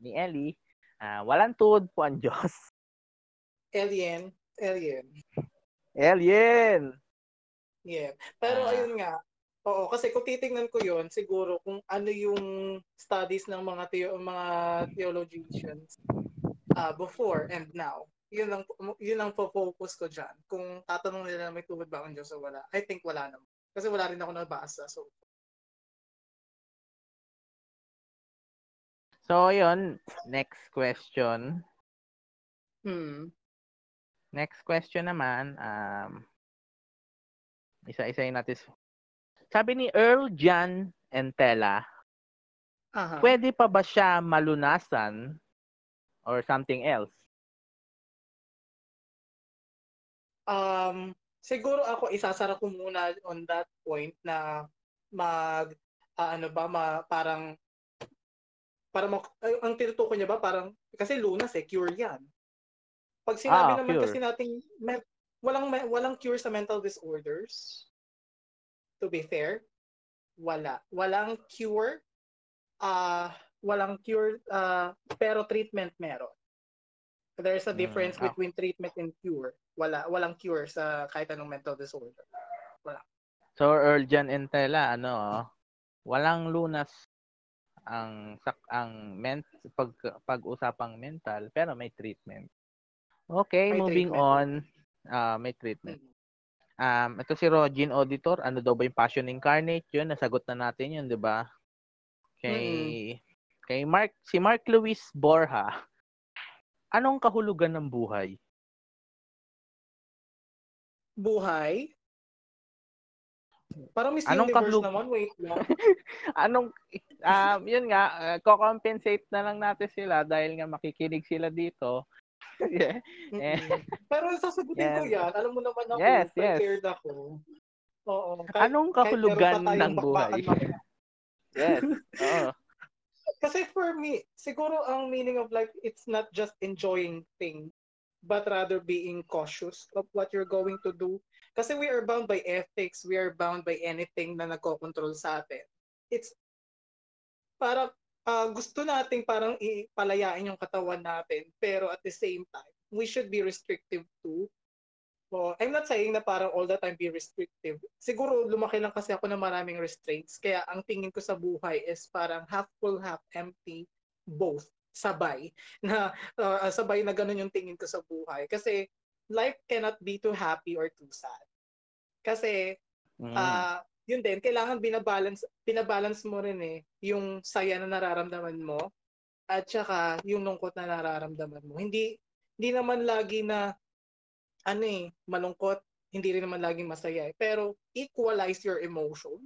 ni Ellie, uh, walang tuhod po ang Diyos. Alien. Alien. Alien! Yeah. Pero ah. ayun nga, oo, kasi kung titingnan ko yon siguro kung ano yung studies ng mga theo- mga theologians uh, before and now, yun lang yun lang focus ko diyan. Kung tatanong nila may tuhod ba ang Diyos o wala, I think wala naman. Kasi wala rin ako nabasa. So So, yun. Next question. Hmm. Next question naman, um, isa-isayin natin. Sabi ni Earl John Entela, uh-huh. pwede pa ba siya malunasan or something else? Um, siguro ako isasara ko muna on that point na mag uh, ano ba ma, parang para mag, ang tinutukoy niya ba parang kasi lunas eh cure yan pag sinabi ah, naman cure. kasi nating me- walang walang cure sa mental disorders. to be fair, wala. Walang cure. Uh, walang cure, uh, pero treatment meron. There's a difference mm, between treatment and cure. Wala, walang cure sa kahit anong mental disorder. Wala. So, Earl Jan Entela, ano, oh, walang lunas ang ang ment pag pag-usapang mental pero may treatment. Okay, may moving treatment. on. Uh, may treatment. Um, ito si Rogin Auditor, ano daw ba yung Passion Incarnate? Yun, nasagot na natin yun, di ba? Kay, mm-hmm. kay Mark, si Mark Luis Borja, anong kahulugan ng buhay? Buhay? Parang Miss Anong Universe kahlug- naman, wait lang. Anong, um, yun nga, uh, ko-compensate na lang natin sila dahil nga makikinig sila dito. yeah. Mm-hmm. Pero sasagutin yeah. ko yan. Alam mo naman ako, yes, prepared yes. ako. Oo. Kahit, Anong kahulugan ng buhay? yes. Oo. Kasi for me, siguro ang meaning of life, it's not just enjoying things, but rather being cautious of what you're going to do kasi we are bound by ethics, we are bound by anything na nagko-control sa atin. It's para uh, gusto nating parang ipalayain yung katawan natin, pero at the same time, we should be restrictive too. So, I'm not saying na parang all the time be restrictive. Siguro lumaki lang kasi ako ng maraming restraints. Kaya ang tingin ko sa buhay is parang half full, half empty, both sabay na uh, sabay na ganun yung tingin ko sa buhay kasi life cannot be too happy or too sad. Kasi, mm. uh, yun din, kailangan binabalance, binabalance mo rin eh, yung saya na nararamdaman mo at saka yung lungkot na nararamdaman mo. Hindi, hindi naman lagi na, ano eh, malungkot, hindi rin naman laging masaya eh. Pero equalize your emotion.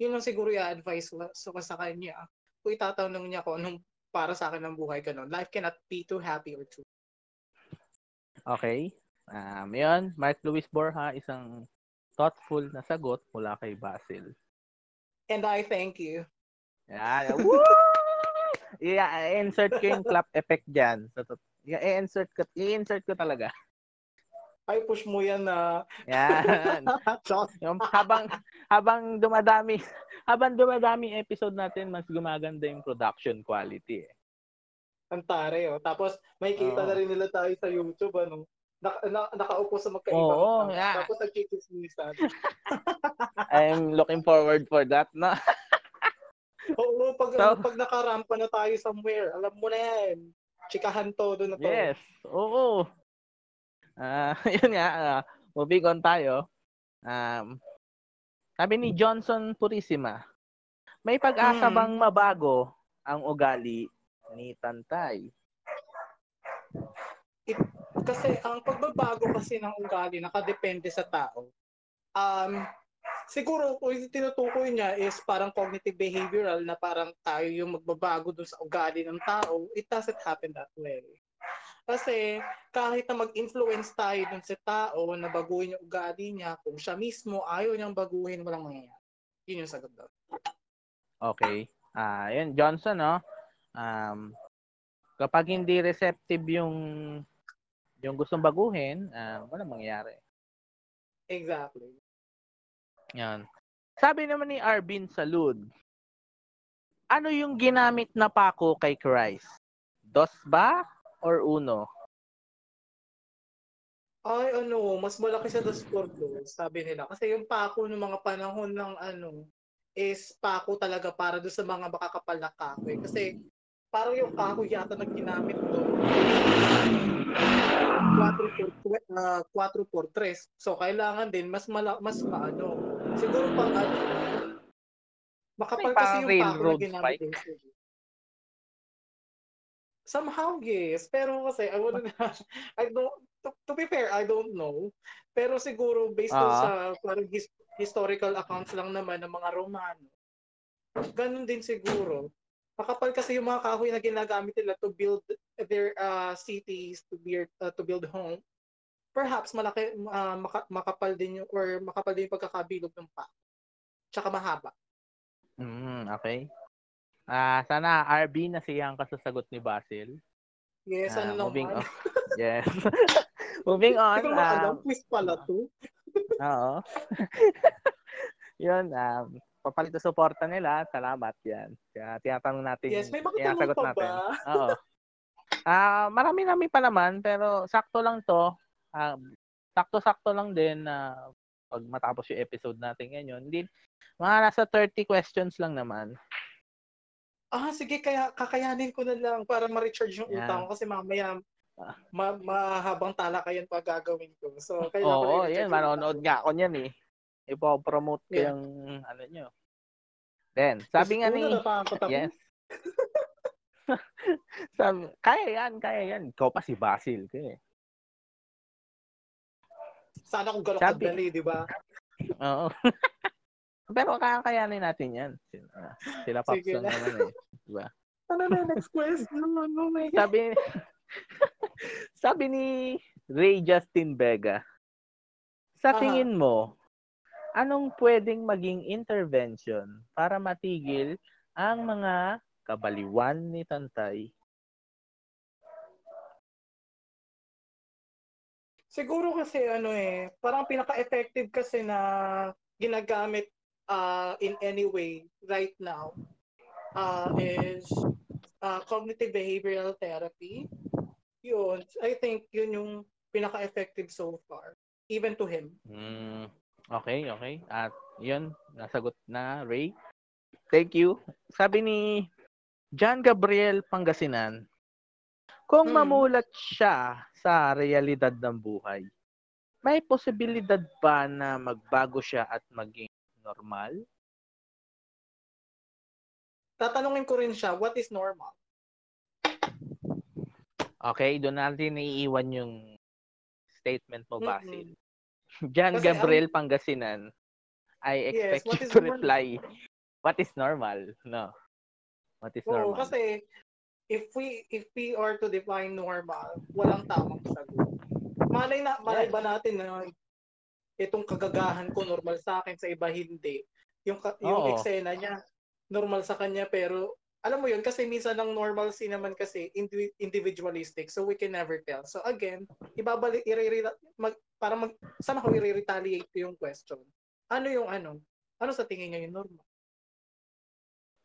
Yun ang siguro i-advise ko so, sa kanya. Kung itatanong niya ko anong para sa akin ng buhay noon. Life cannot be too happy or too. Okay. Um, yun, Mark Luis Borja, isang thoughtful na sagot mula kay Basil. And I thank you. Yeah, woo! yeah, insert ko yung clap effect diyan. So, yeah, i-insert ko, i-insert ko talaga. Ay, push mo yan na. Yan. yung habang habang dumadami, habang dumadami episode natin, mas gumaganda yung production quality eh. Ang tare, oh. Tapos, may kita oh. na rin nila tayo sa YouTube, ano? Na, na, nakaupo sa magkaibang Oo, oh, yeah. tapos nagkikismisan. I'm looking forward for that, no? Oo, pag, so, pag nakarampa na tayo somewhere, alam mo na yan. Chikahan todo na to. Yes, oo. Ah, uh, yun nga, uh, moving on tayo. Um, sabi ni Johnson Purisima, may pag-asa hmm. bang mabago ang ugali ni Tantay? It, kasi ang pagbabago kasi ng ugali nakadepende sa tao. Um, siguro kung tinutukoy niya is parang cognitive behavioral na parang tayo yung magbabago dun sa ugali ng tao, it doesn't happen that way. Kasi kahit na mag-influence tayo dun sa tao na baguhin yung ugali niya, kung siya mismo ayaw niyang baguhin, walang mangyayari. Yun yung sagot doon. Okay. Ah, uh, yun Johnson, no? Um, kapag hindi receptive yung yung gustong baguhin, uh, wala mangyayari. Exactly. Yan. Sabi naman ni Arvin Salud, ano yung ginamit na pako kay Christ? Dos ba or uno? Ay, ano, mas malaki sa dos por dos, sabi nila. Kasi yung pako ng mga panahon ng ano, is pako talaga para do sa mga makakapal na kahoy. Kasi parang yung kahoy yata na ginamit doon 4 uh, 4 por 3. So kailangan din mas mala, mas maano. Siguro pang ano makapal kasi yung pako na ginamit. Somehow yes, pero kasi I wouldn't I don't to, to be fair, I don't know. Pero siguro based uh-huh. sa parang his, historical accounts lang naman ng mga Romano. Ganun din siguro. Makapal kasi yung mga kahoy na ginagamit nila to build their uh, cities, to build, uh, to build home. Perhaps malaki, uh, maka, makapal din yung, or makapal din yung pagkakabilog ng pa. Tsaka mahaba. Mm, okay. Ah, uh, sana RB na siyang kasasagot ni Basil. Yes, uh, ano moving on. yes. moving on. Hindi ko um, quiz pala to. Oo. yun, um, papalit sa suporta nila. Salamat yan. Kaya tinatanong natin. Yes, may mga tanong pa natin. ba? Oo. Ah, uh, marami-rami pa naman pero sakto lang 'to. Uh, sakto-sakto lang din na uh, pag matapos yung episode natin ngayon. Hindi mga nasa 30 questions lang naman. Ah, sige, kaya kakayanin ko na lang para ma-recharge yung yeah. utang kasi mamaya ah. ma mahabang talakayan pa gagawin ko. So, kailangan Oo, ko yan. Manonood nga ako niyan eh. Ipo-promote ko yeah. yung ano nyo. Then, sabi nga ni... Yes. sabi, kaya yan, kaya yan. Ikaw pa si Basil. Kaya. Sana kung gano'n kadali, di ba? Oo. Pero kakayanin natin yan. Sila, sila Pops lang naman eh. Diba? Ano na next question? Ano my Sabi, sabi ni Ray Justin Vega, sa tingin mo, anong pwedeng maging intervention para matigil ang mga kabaliwan ni Tantay? Siguro kasi ano eh, parang pinaka-effective kasi na ginagamit uh, in any way right now uh, is uh, cognitive behavioral therapy. Yun, I think yun yung pinaka-effective so far, even to him. Mm, okay, okay. At yun, nasagot na, Ray. Thank you. Sabi ni John Gabriel Pangasinan, kung hmm. mamulat siya sa realidad ng buhay, may posibilidad ba na magbago siya at maging normal? Tatanungin ko rin siya, what is normal? Okay, doon natin iiwan yung statement mo, Basil. Mm-hmm. John Kasi Gabriel ang... Pangasinan, I expect yes, you to normal? reply, what is normal? No. What is normal? Oo, kasi if we if we are to define normal, walang tamang sagot. Malay na malay ba natin na itong kagagahan ko normal sa akin, sa iba hindi. Yung, yung Oo. eksena niya, normal sa kanya, pero alam mo yun, kasi minsan ang normalcy naman kasi individualistic, so we can never tell. So again, ibabalik, irere, mag, para mag, sana ko i-retaliate yung question. Ano yung ano? Ano sa tingin niya yung normal?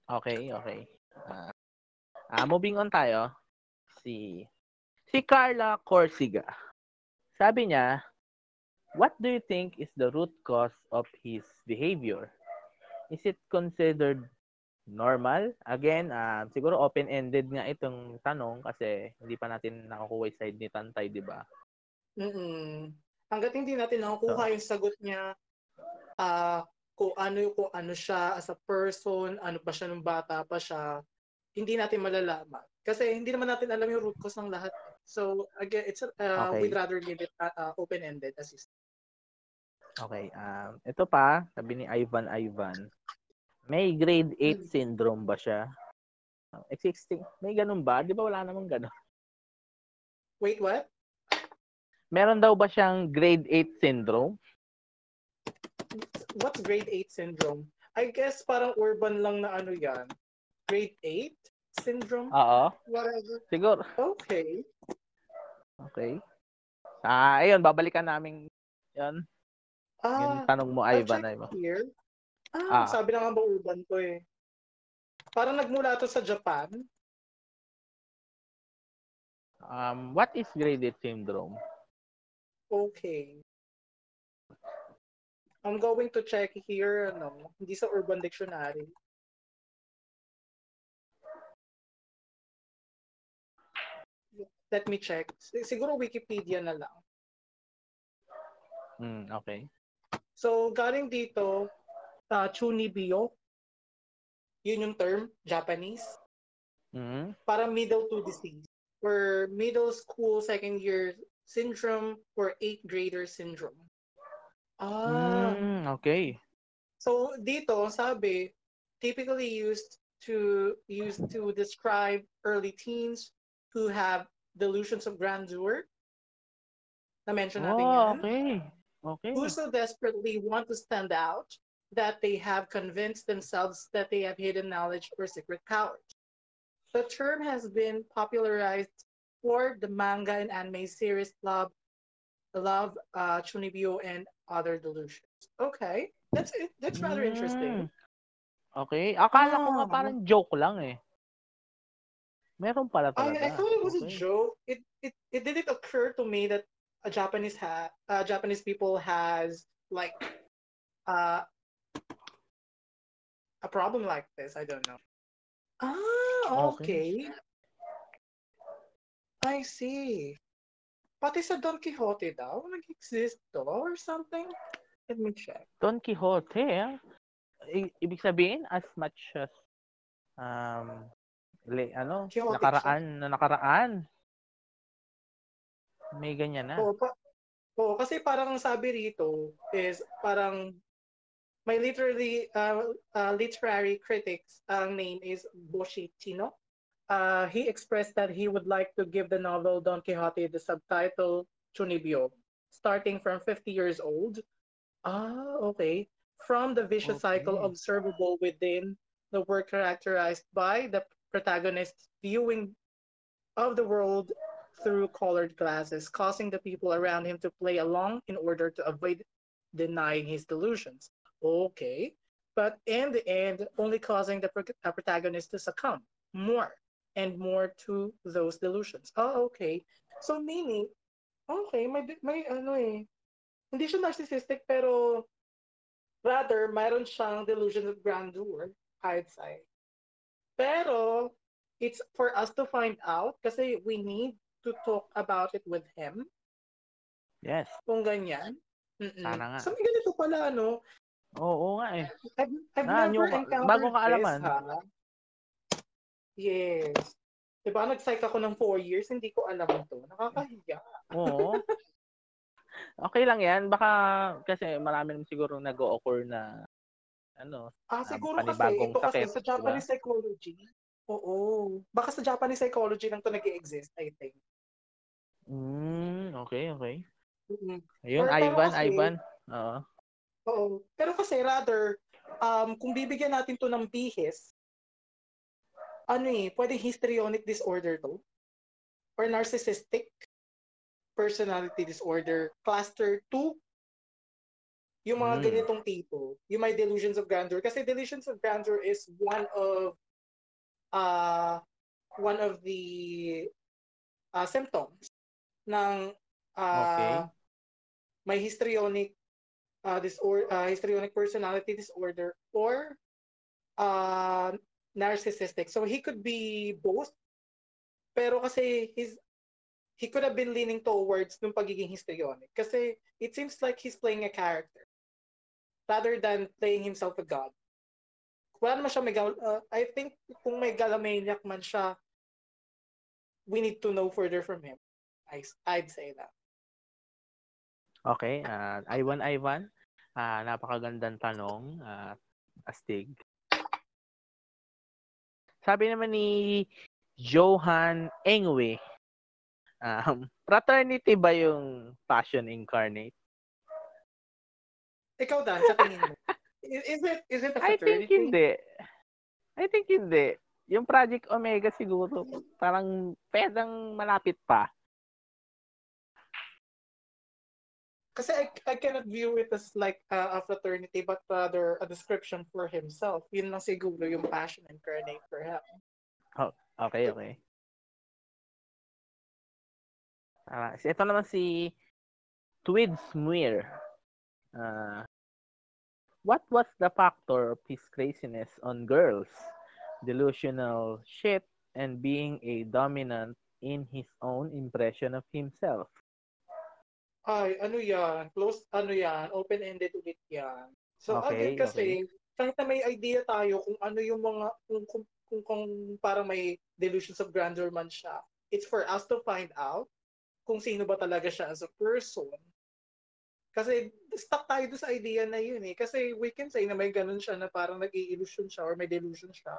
Okay, okay. Uh, uh, moving on tayo. Si si Carla Corsiga. Sabi niya, What do you think is the root cause of his behavior? Is it considered normal? Again, uh, siguro open-ended nga itong tanong kasi hindi pa natin nakukuha yung side ni Tantay, di ba? Mm Hanggat hindi natin nakukuha so, yung sagot niya, uh, kung ano kung ano siya as a person, ano pa siya nung bata pa siya, hindi natin malalaman. Kasi hindi naman natin alam yung root cause ng lahat. So again, it's uh, okay. we'd rather leave it uh, uh, open-ended as you Okay, um, ito pa, sabi ni Ivan Ivan, may grade 8 hmm. syndrome ba siya? Existing, may ganun ba? Di ba wala namang ganun? Wait, what? Meron daw ba siyang grade 8 syndrome? What's grade 8 syndrome? I guess parang urban lang na ano yan. Grade 8 syndrome? Oo. Whatever. Siguro. Okay. Okay. Ah, ayun, babalikan namin 'yon Ah, yung tanong mo, Ivan. Ivan. Here. Ah, ah, sabi na nga ba urban to eh. Parang nagmula to sa Japan. Um, what is graded syndrome? Okay. I'm going to check here, ano, hindi sa Urban Dictionary. Let me check. Siguro Wikipedia na lang. Mm, okay. So, galing dito, uh, chunibyo, yun yung term, Japanese. Mm-hmm. Para middle to disease. Or middle school second year syndrome or eighth grader syndrome. Ah. Mm, okay. So, dito, sabi, typically used to used to describe early teens who have delusions of grandeur. Na-mention natin oh, yan. okay. Okay. Who so desperately want to stand out that they have convinced themselves that they have hidden knowledge or secret powers. The term has been popularized for the manga and anime series Love, Love, uh, Chunibyo, and other delusions. Okay. That's that's rather Mm. interesting. Okay. Akala ko nga Ah. parang joke lang eh. Meron pala I, talaga. I thought it was a joke. It it it didn't occur to me that a Japanese ha uh, Japanese people has like uh a problem like this. I don't know. Ah, okay. I see. Pati sa Don Quixote daw, nag-exist to or something? Let me check. Don Quixote, ah. I- ibig sabihin, as much as um, le, ano, Quixote nakaraan na nakaraan. May ganyan na. Oo, pa, oo, kasi parang ang sabi rito is parang my literally uh, uh, literary critics ang name is Boshitino. Uh, he expressed that he would like to give the novel Don Quixote the subtitle Chunibyo, starting from 50 years old. Ah, okay. From the vicious cycle observable within the work characterized by the protagonist's viewing of the world through colored glasses, causing the people around him to play along in order to avoid denying his delusions. Okay. But in the end, only causing the uh, protagonist to succumb more and more to those delusions. Oh, okay. So meaning, okay, may, may ano eh, hindi siya narcissistic pero rather mayroon siyang delusion of grandeur, I'd say. Pero it's for us to find out kasi we need to talk about it with him Yes. kung ganyan. Mm-mm. Sana nga. So may ganito pala, no? Oo nga eh. I've, I've Ah, never yung- encountered bago kaalaman. this, ha? Yes. Diba, nag-psych ako ng four years, hindi ko alam to. Nakakahiya. Oo. okay lang yan. Baka kasi marami naman siguro nag-occur na ano. Ah, Um, siguro kasi, panibagong ito kasi sakit, sa Japanese psychology, oo. Baka sa Japanese psychology lang to nag exist I think. Mm, okay, okay. Mm-mm. Ayun, pero Ivan, kasi- Ivan. Oo. Oo. Pero kasi rather, um, kung bibigyan natin to ng bihis, ano eh, pwede histrionic disorder to. Or narcissistic personality disorder, cluster 2, yung mga Mm. ganitong tipo, yung may delusions of grandeur. Kasi delusions of grandeur is one of uh, one of the uh, symptoms ng uh, Okay. may histrionic uh, disorder, uh, histrionic personality disorder or uh, narcissistic. So he could be both. Pero kasi his he could have been leaning towards nung pagiging histrionic. Kasi it seems like he's playing a character rather than playing himself a god. Wala naman siya may gal- uh, I think kung may galamaniac man siya, we need to know further from him. I, I'd say that. Okay, ah Ivan, Ivan. Ah napakagandang tanong, ah astig. Sabi naman ni Johan Engwe, um, fraternity ba yung passion incarnate? Ikaw Dan, sa tingin mo. Is it is it a I fraternity? think hindi. I think hindi. Yung Project Omega siguro, parang pedang malapit pa. Kasi I, I cannot view it as like uh, a fraternity but rather a description for himself. Yun lang siguro yung passion incarnate for him. Okay, okay. Ah, ito naman si Tweed Smear. Ah, what was the factor of his craziness on girls? Delusional shit and being a dominant in his own impression of himself. Ay, ano yan? Close, ano yan? Open-ended ulit yan. So Okay, again kasi, kahit na may idea tayo kung ano yung mga, kung, kung, kung, kung parang may delusions of grandeur man siya, it's for us to find out kung sino ba talaga siya as a person. Kasi stuck tayo doon sa idea na yun eh. Kasi we can say na may ganun siya na parang nag-i-illusion siya or may delusion siya.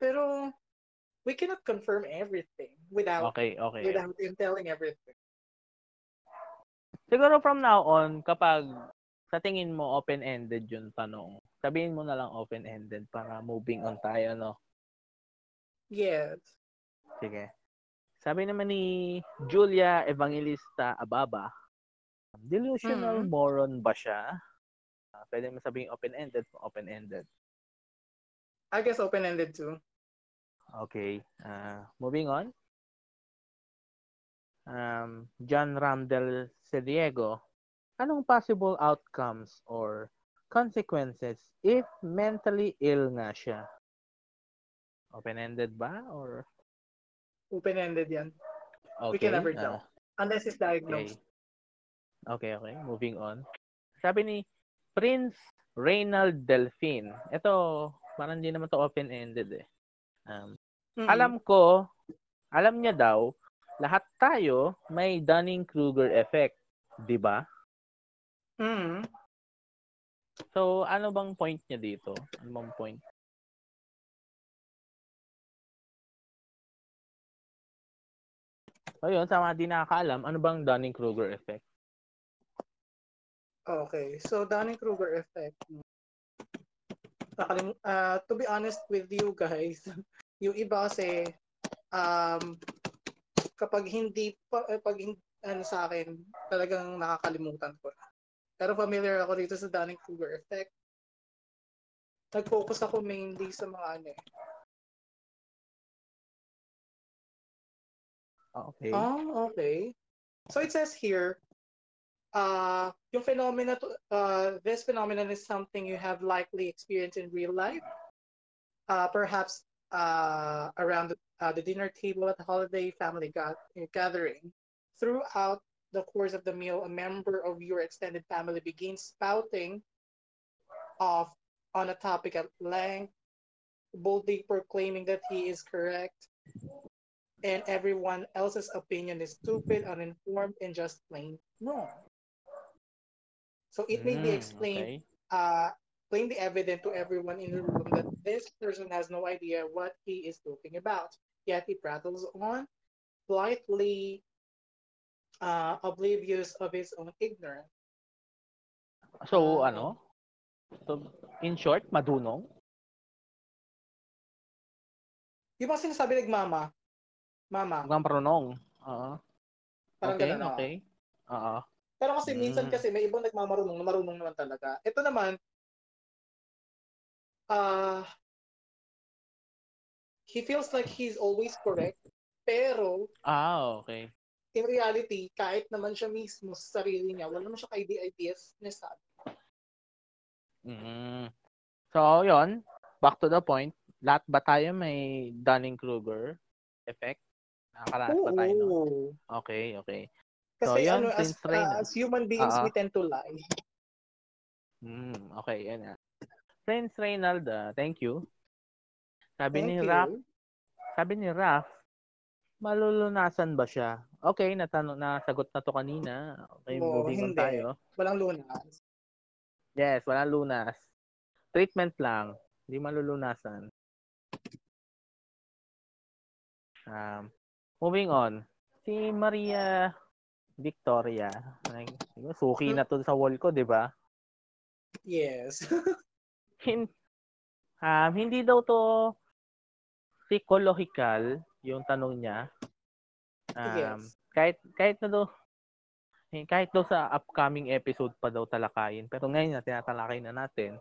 Pero we cannot confirm everything without Okay, okay. without him telling everything. Siguro from now on, kapag sa tingin mo open-ended yung tanong, sabihin mo na lang open-ended para moving on tayo, no? Yes. Sige. Sabi naman ni Julia Evangelista Ababa, delusional Mhm. moron ba siya? pwede mo sabihin open-ended, open-ended. I guess open-ended too. Okay. Uh, moving on. Um, John Ramdel Cediego, anong possible outcomes or consequences if mentally ill nga siya? Open-ended ba or Open-ended yan. okay? We can never ah, tell. Unless it's okay. diagnosed. Okay, okay. Moving on. Sabi ni Prince Reynald Delfin. Ito, parang hindi naman to open-ended eh. Um, Mhm. Alam ko, alam niya daw, lahat tayo may Dunning-Kruger effect. Di ba? Mhm. So, ano bang point niya dito? Ano bang point? So, yun, sa mga di nakakaalam, ano bang Dunning-Kruger effect? Okay. So, Dunning-Kruger effect. Nakalim- uh, to be honest with you guys, yung iba kasi um, kapag hindi pa, eh, pag ano sa akin, talagang nakakalimutan ko na. Pero familiar ako dito sa Dunning-Kruger effect. Nag-focus ako mainly sa mga ano eh. Ah, Okay. Oh, okay. So it says here, uh, yung phenomena, to, uh, this phenomenon is something you have likely experienced in real life. Uh, perhaps uh, around the, uh, the dinner table at the holiday family gathering. Throughout the course of the meal, a member of your extended family begins spouting off on a topic at length, boldly proclaiming that he is correct and everyone else's opinion is stupid, uninformed, and just plain wrong. So it may be Mm, explained, okay. uh, plainly evident to everyone in the room that this person has no idea what he is talking about. Yet he prattles on, blithely uh, oblivious of his own ignorance. So, Ah. ano? So, in short, madunong? Yung mga sinasabi ng mama, mama, Mukhang marunong. Oo. parang Okay, ganun, okay. Oo. Pero kasi minsan Mm. kasi may ibang nagmamarunong na marunong naman talaga. Ito naman, ah he feels like he's always correct, pero Ah, okay. in reality, kahit naman siya mismo sa sarili niya, wala naman siya ka-ideas na sabi. Mm. So, yon Back to the point. Lahat ba tayo may Dunning-Kruger effect? Nakakaranas ba tayo? Oo. Okay, okay. Kasi So, yun, ano, as, uh, as human beings, Ah. we tend to lie. Mm, okay, yan na. Prince Reynald, ah, thank you. Sabi Thank ni. Raf, sabi ni Raf, malulunasan ba siya? Okay, natanong na sagot na to kanina. Okay, Oo, moving on hindi. tayo. Walang lunas. Yes, walang lunas. Treatment lang, hindi malulunasan. Um, moving on. Si Maria Victoria, suki na to sa wall ko, 'di ba? Yes. Hin um, hindi daw to psychological yung tanong niya. Um, Yes. kahit kahit na daw eh, kahit daw sa upcoming episode pa daw talakayin, pero ngayon na tinatalakay na natin.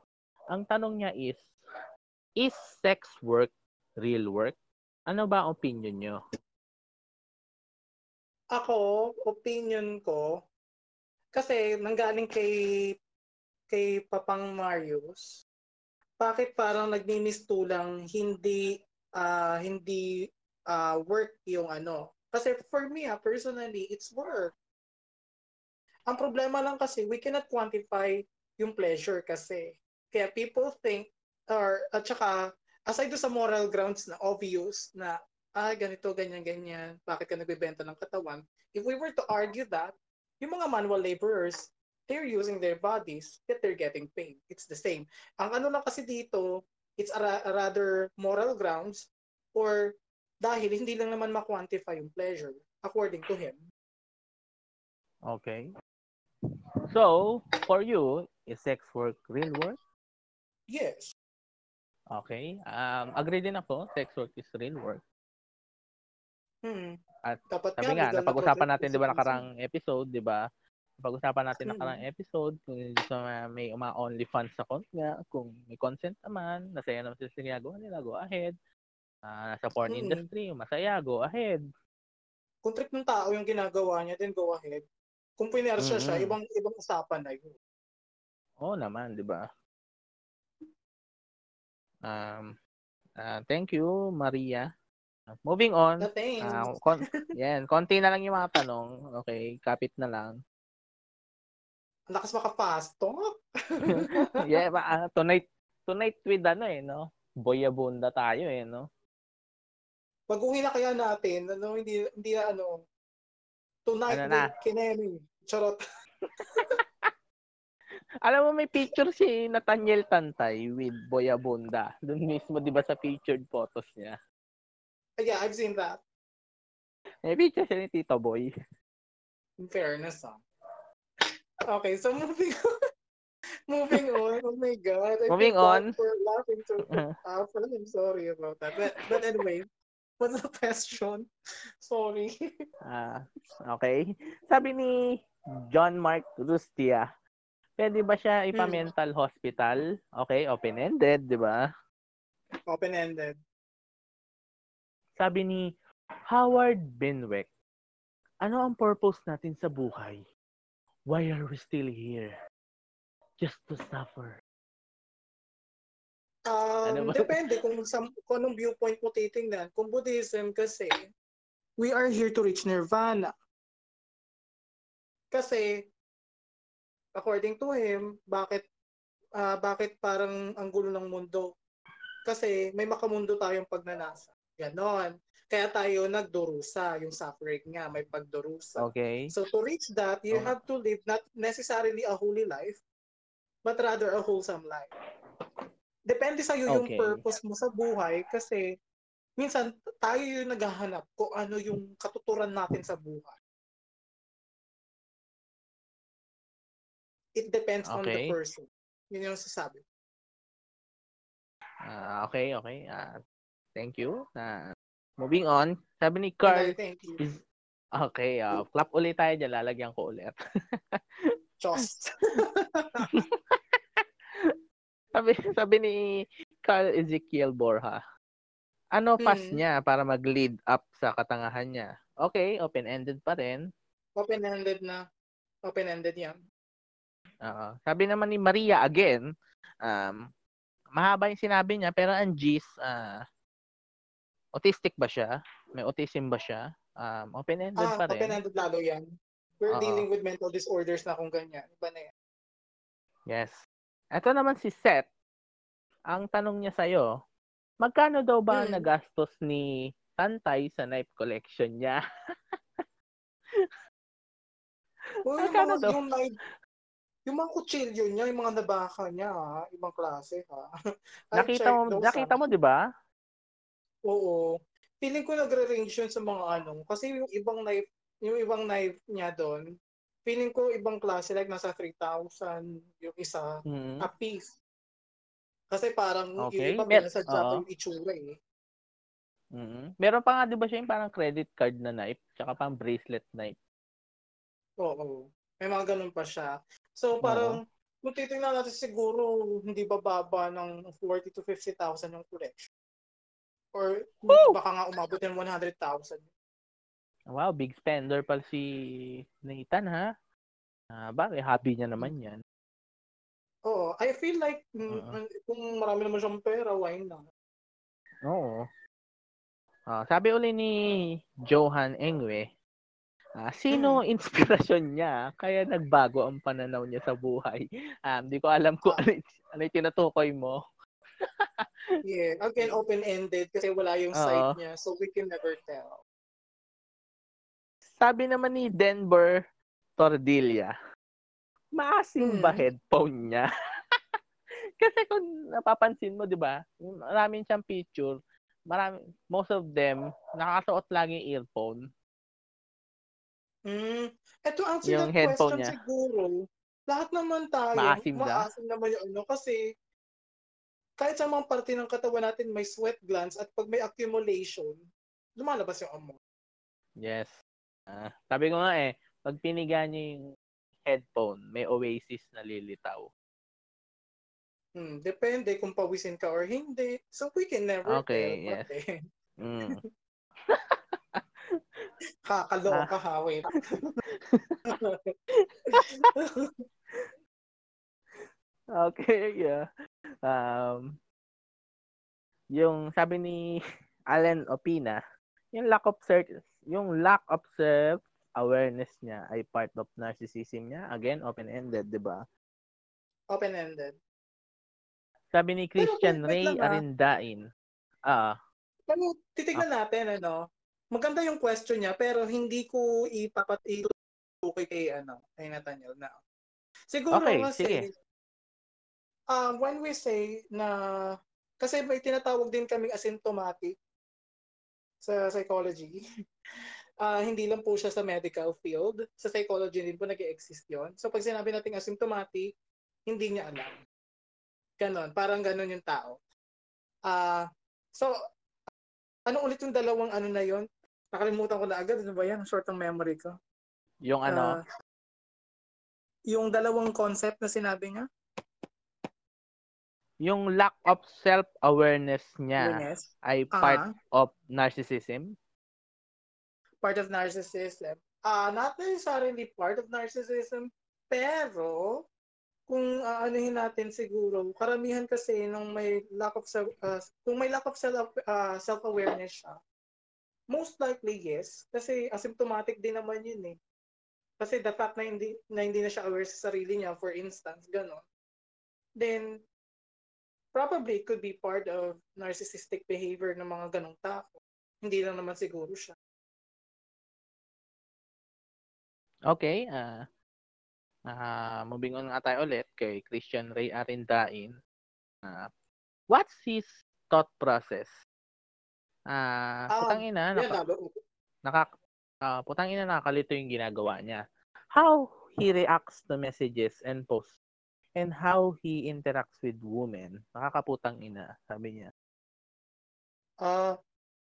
Ang tanong niya is is sex work real work? Ano ba ang opinion nyo? Ako, opinion ko, kasi nanggaling kay kay Papang Marius, bakit parang nagmimistulang hindi ah hindi ah, work yung ano? Kasi for me, ah, personally, it's work. Ang problema lang kasi, we cannot quantify yung pleasure kasi. Kaya people think, or at saka, aside do sa moral grounds na obvious na, ah, ganito, ganyan, ganyan, bakit ka nagbebenta ng katawan? If we were to argue that, yung mga manual laborers, they're using their bodies, yet they're getting paid. It's the same. Ang ano lang kasi dito, it's a, ra- a rather moral grounds or dahil hindi lang naman ma-quantify yung pleasure according to him. Okay. So, for you, is sex work real work? Yes. Okay. Um, agree din ako, sex work is real work. Hmm. At Dapat Sabi nga, napag-usapan natin, di ba, nakarang episode, di ba? Pag-usapan natin Mm. nakarang episode kung na may mga OnlyFans account nga, kung may consent naman, nasaya naman sila sa ginagawa nila, go ahead. Ah, nasa porn Mm. industry, masaya, go ahead. Kung trip ng tao yung ginagawa niya, then go ahead. Kung pinersya siya, Mm-mm. ibang ibang usapan na yun. Oo naman, di ba? Um, ah, thank you, Maria. Moving on. Ah, kon- yan, konti na lang yung mga tanong. Okay, kapit na lang. Ang lakas maka-fast talk. yeah, ba, ah, tonight tonight with ano eh, no? Boyabunda tayo eh, no? Pag-uwi na kaya natin, ano, hindi, hindi na ano, tonight Ano na? with Kinemi. Charot. Alam mo may picture si Nathaniel Tantay with Boyabunda. Doon mismo 'di ba sa featured photos niya. Yeah, I've seen that. May picture siya ni Tito Boy. In fairness, ah. Okay, so moving on. moving on. Oh my God. I Moving on. For laughing so half. I'm sorry about that. But, but anyway, what's the question? Sorry. Ah, okay. Sabi ni John Mark Rustia, pwede ba siya ipa-mental hospital? Okay, open-ended, 'di ba? Open-ended. Sabi ni Howard Benwick, ano ang purpose natin sa buhay? Why are we still here? Just to suffer. Um, Ano ba? depende kung, sa, kung anong viewpoint mo titingnan. Kung Buddhism kasi, we are here to reach nirvana. Kasi, according to him, bakit ah, bakit parang ang gulo ng mundo? Kasi may makamundo tayong pagnanasa. Ganon. Kaya tayo nagdurusa, yung suffering nga, may pagdurusa. Okay? So to reach that, you Okay. have to live not necessarily a holy life, but rather a wholesome life. Depende sa iyo yung Okay. purpose mo sa buhay kasi minsan tayo yung naghahanap kung ano yung katuturan natin sa buhay. It depends on the Okay. person. Yun yung sasabi. Ah, okay, okay. Ah, thank you. Ah, moving on. Sabi ni Carl thank you. is Okay, ah, clap ulit tayo dyan. Lalagyan ko ulit. Just. sabi, sabi ni Carl Ezekiel Borja, ano pass Hmm. niya para mag-lead up sa katangahan niya? Okay, open-ended pa rin. Open-ended na. Open-ended yan. Oo. sabi naman ni Maria again, um, mahaba yung sinabi niya, pero ang gist, ah, autistic ba siya? May autism ba siya? Um, open-ended Ah, pa rin. open-ended lalo yan. We're Oo. dealing with mental disorders na kung ganyan. Iba na yan. Yes. Ito naman si Seth. Ang tanong niya sa'yo, magkano daw ba Hmm. nagastos ni Tantay sa knife collection niya? Yung Magkano mga, daw? yung, knife- yung mga kutsilyo niya, yung mga nabaka niya, ha? ibang klase, ha? I've nakita mo, nakita ha? mo 'di ba? Oo. Feeling ko nagre-range yun sa mga ano, kasi yung ibang knife, yung ibang knife niya doon, feeling ko ibang klase, like nasa 3,000 yung isa, Mhm. a piece. Kasi parang Okay. yung iba Mer- oo. pa yung itsura eh. Mhm. Meron pa nga 'di ba siya yung parang credit card na knife, tsaka pang bracelet knife. Oo. May mga ganun pa siya. So parang, kung titingnan natin siguro, hindi bababa ng 40 to 50,000 yung collection. Or Woo! baka nga umabot ng 100,000. Wow, big spender pal si Nathan ha. Ah, bakit hobby niya naman 'yan. Oo. I feel like, mm, Oo. kung marami naman siyang pera, why not? Oo. Ah, sabi uli ni Johan Engwe, ah, sino inspirasyon niya kaya nagbago ang pananaw niya sa buhay? Ah, hindi ko alam kung ano, ano yung tinutukoy mo. Yeah. Again, open-ended kasi wala yung Oo. site niya. So we can never tell. Sabi naman ni Denver Tordilla, maasim ba Hmm. headphone niya? Kasi kung napapansin mo, 'di ba? Maraming siyang picture, marami most of them nakakasuot lagi yung earphone. Mm. Eh, to answer Yung headphone niya. siguro, lahat naman tayo, Maasim maasim naman yung ano, kasi kahit sa mga parte ng katawan natin may sweat glands at pag may accumulation, lumalabas yung amoy. Yes. Ah, sabi ko nga eh, pag piniga niyo yung headphone, may Oasis na lilitaw. Hmm, depende kung pawisin ka or hindi. So we can never Okay, tell. yes. Okay. Mm. Kakaloka ha, wait. Okay, yeah. Um, yung sabi ni Allen Opina, yung lack of self, yung lack of self awareness niya ay part of narcissism niya. Again, open-ended, 'di ba? Open-ended. Sabi ni Christian wait Ray ah. Arindain. Ah, Pero titignan natin, ano, maganda yung question niya, pero hindi ko ipapat itutukoy kay, ano, kay Nathaniel na. Siguro Okay, kasi, sige. Um, when we say na, kasi may tinatawag din kaming asymptomatic sa psychology. Ah, hindi lang po siya sa medical field. Sa psychology din po nag exist yon. So pag sinabi natin asymptomatic, hindi niya alam. Ganon. Parang ganon yung tao. Ah, so, ano ulit yung dalawang ano na yon? Nakalimutan ko na agad. Ano ba yan? Short ang memory ko. yung ano, Ah, yung dalawang concept na sinabi niya. Yung lack of self-awareness niya Awareness. ay Ah, part of narcissism. part of narcissism. Ah, not necessarily part of narcissism, pero kung aanuhin natin siguro, karamihan kasi nung may lack of self, ah, kung may lack of self ah, self-awareness siya, most likely yes, kasi asymptomatic din naman yun eh. Kasi the fact na hindi na hindi na siya aware sa sarili niya, for instance, gano'n. Then probably it could be part of narcissistic behavior ng mga ganong tao. Hindi lang naman siguro siya. Okay, ah ah, moving on nga tayo ulit kay Christian Ray Arindain. Ah, what's his thought process? Ah, Ah, putang ina, naka, naka ah, putang ina nakalito yung ginagawa niya. How he reacts to messages and posts and how he interacts with women. Nakakaputang ina, sabi niya. Ah,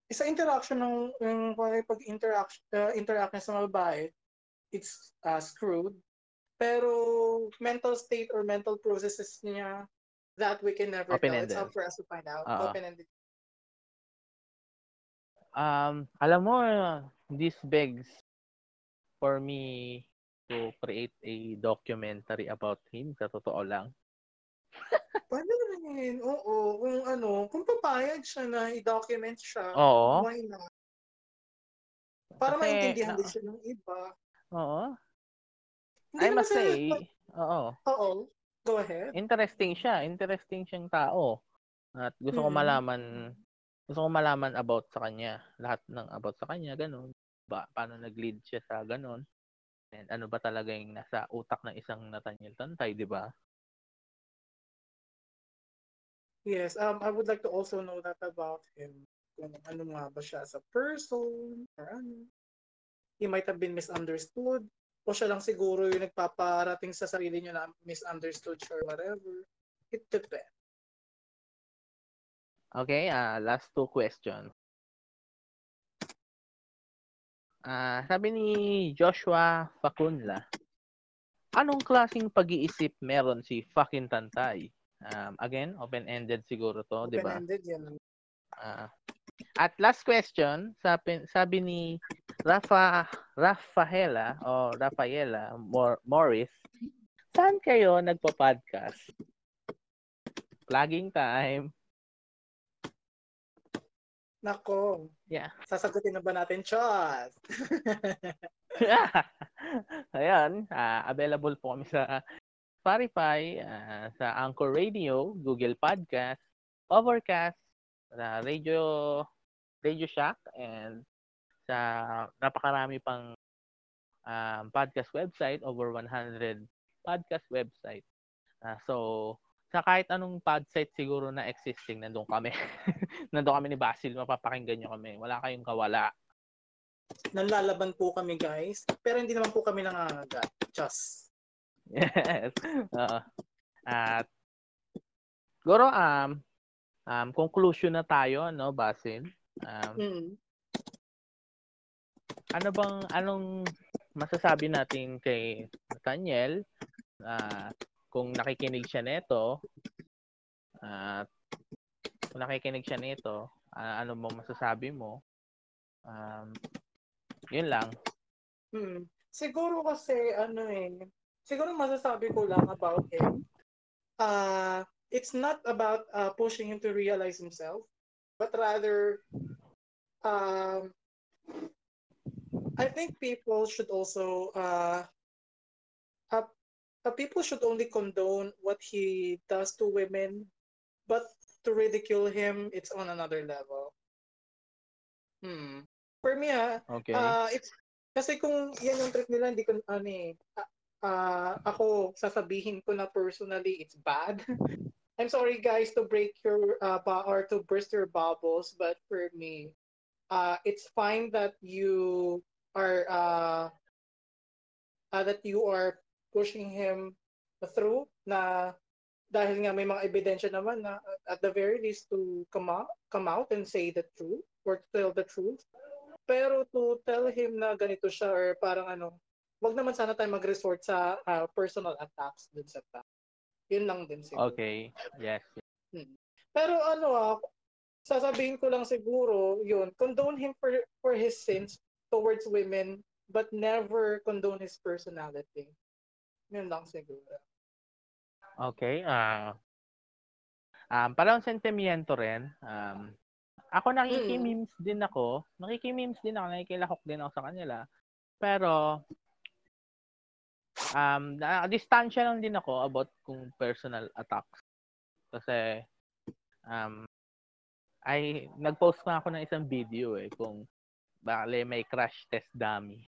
isa interaction ng yung pag interact uh, interact niya sa mga babae, it's uh, screwed. Pero mental state or mental processes niya that we can never tell. It's Open-ended. up for us to find out. Oo. Open-ended. Um, alam mo, this begs for me to create a documentary about him, sa totoo lang. Pwede rin. Oo. Kung ano, kung papayag siya na i-document siya, Oo. why not? Para Kasi, maintindihan na- din siya ng iba. Oo. Hindi I must sa- say, oo. Oo. Go ahead. Interesting siya. Interesting siyang tao. At gusto ko Mm. malaman, gusto ko malaman about sa kanya. Lahat ng about sa kanya, ganun. Ba, paano nag-lead siya sa ganun. And ano ba talaga yung nasa utak ng isang Nathaniel Tantay, di ba? Yes, um, I would like to also know that about him. Kung ano nga ba siya as a person, or ano. He might have been misunderstood. O siya lang siguro yung nagpaparating sa sarili niya na misunderstood siya or whatever. It depends. Okay, ah last two questions. Ah, sabi ni Joshua Facunla, anong klaseng pag-iisip meron si fucking Tantay? Um, again, open-ended siguro to, di ba? Open-ended yan. Ah. at last question, sabi, sabi ni Rafa Rafaela o Rafaela Mor, Morris, saan kayo nagpa-podcast? Plugging time. Nako. Yeah. Sasagutin na ba natin, Chos? Ayan, ah, available po kami sa Spotify, ah, sa Anchor Radio, Google Podcast, Overcast, sa Radio Radio Shack, and sa napakarami pang um, podcast website, over 100 podcast website. Ah, so, sa kahit anong pod site siguro na existing, nandun kami. nandun kami ni Basil, mapapakinggan nyo kami. Wala kayong kawala. Nanlalaban po kami, guys. Pero hindi naman po kami nangangagat. Chos. Yes. Oo. At siguro um um conclusion na tayo no Basin. Um, Mm. ano bang anong masasabi natin kay Nathaniel, uh, kung nakikinig siya nito, at uh, kung nakikinig siya nito, uh, ano mo masasabi mo? Um, yun lang. Hmm. Siguro kasi ano eh, siguro masasabi ko lang about him. Uh, it's not about uh, pushing him to realize himself, but rather um, I think people should also uh, uh, uh, people should only condone what he does to women, but to ridicule him, it's on another level. Hmm. For me, ah, okay. uh, it's kasi kung yan yung trip nila, hindi ko ano eh, uh, ako sasabihin ko na personally it's bad. I'm sorry guys to break your uh, or to burst your bubbles, but for me, uh, it's fine that you are uh, uh, that you are pushing him through na dahil nga may mga ebidensya naman na at the very least to come out, come out and say the truth or to tell the truth. Pero to tell him na ganito siya or parang ano, wag naman sana tayo mag-resort sa uh, personal attacks dun sa tao. Yun lang din siguro. Okay. Yes. Hmm. Pero ano ah, sasabihin ko lang siguro, yun, condone him for, for his sins towards women, but never condone his personality. Yun lang siguro. Okay. Uh, um, parang sentimiento rin. Um, ako nakiki-memes hmm. din ako. Nakiki-memes din ako. Nakikilahok din ako sa kanila. Pero, um, na, distansya lang din ako about kung personal attacks. Kasi, um, ay nag-post na ako ng isang video eh kung bale may crash test dummy.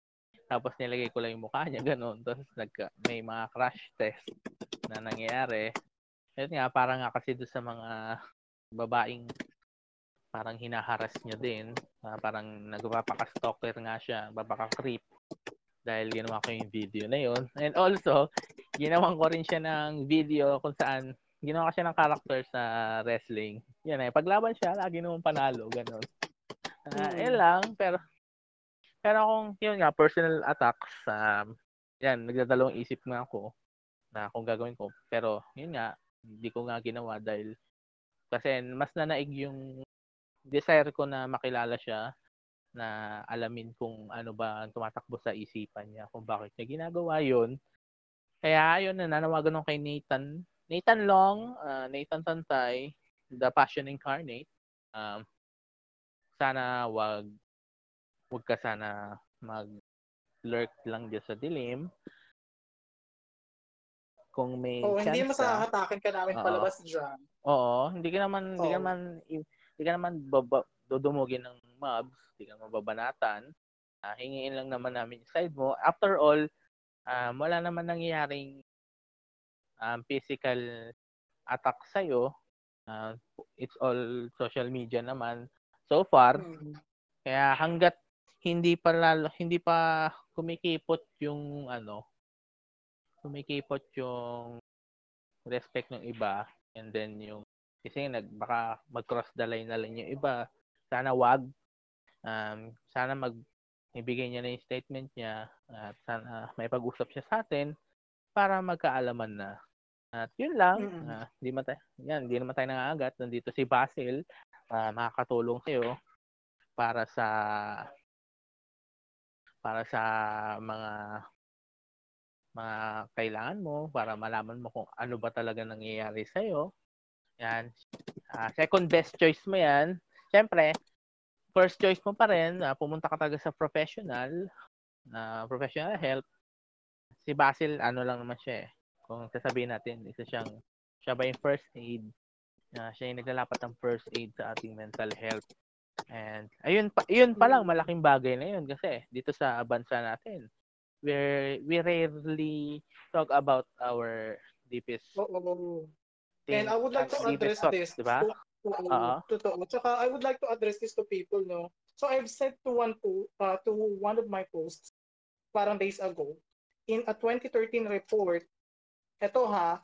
Tapos nilagay ko lang yung mukha niya ganun. Tapos nag may mga crash test na nangyayari. Yun nga parang nga kasi doon sa mga babaeng parang hinaharas niya din. Uh, parang nagpapaka-stalker nga siya, papaka-creep dahil ginawa ko yung video na yun. And also, ginawan ko rin siya ng video kung saan ginawa siya ng character sa wrestling. Yan eh. Paglaban siya, lagi naman panalo. Ganon. Uh, mm. Yan lang. Pero, pero kung yun nga, personal attacks, um, yan, nagdadalawang isip nga ako na kung gagawin ko. Pero, yun nga, hindi ko nga ginawa dahil kasi mas nanaig yung desire ko na makilala siya na alamin kung ano ba ang tumatakbo sa isipan niya, kung bakit niya ginagawa yun. Kaya ayun, nananawagan ako kay Nathan Nathan Long, uh, Nathan Tantay, The Passion Incarnate. Um, sana wag wag ka sana mag lurk lang diyan sa dilim. Kung may oh, hindi mo sa hatakin ka namin uh, palabas diyan. Oo, hindi ka naman hindi ka naman hindi ka naman baba, dudumugin ng mobs, hindi ka mababanatan. Uh, hingiin lang naman namin yung side mo. After all, um, wala naman nangyayaring um, physical attack sa'yo, uh, it's all social media naman so far. Mm-hmm. Kaya hanggat hindi pa lalo, hindi pa kumikipot yung ano, kumikipot yung respect ng iba and then yung kasi nag baka mag-cross the line na lang yung iba. Sana wag um, sana mag ibigay niya na yung statement niya at sana may pag-usap siya sa atin para magkaalaman na. At yun lang, mm-hmm. uh, hindi man tayo, yan, hindi naman tayo nangagat. Nandito si Basil, uh, makakatulong sa'yo para sa para sa mga mga kailangan mo para malaman mo kung ano ba talaga nangyayari sa iyo. Yan. Uh, second best choice mo yan. Siyempre, first choice mo pa rin, uh, pumunta ka talaga sa professional, uh, professional help si Basil, ano lang naman siya eh. Kung sasabihin natin, isa siyang, siya ba yung first aid? Uh, siya yung naglalapat ng first aid sa ating mental health. And ayun pa, yun pa lang malaking bagay na yun kasi dito sa bansa natin we we rarely talk about our deepest oh, oh, oh. And I would like to address thoughts, this. Diba? Uh-huh. Totoo. Tsaka I would like to address this to people, no. So I've said to one to uh, to one of my posts parang days ago in a 2013 report, ito ha,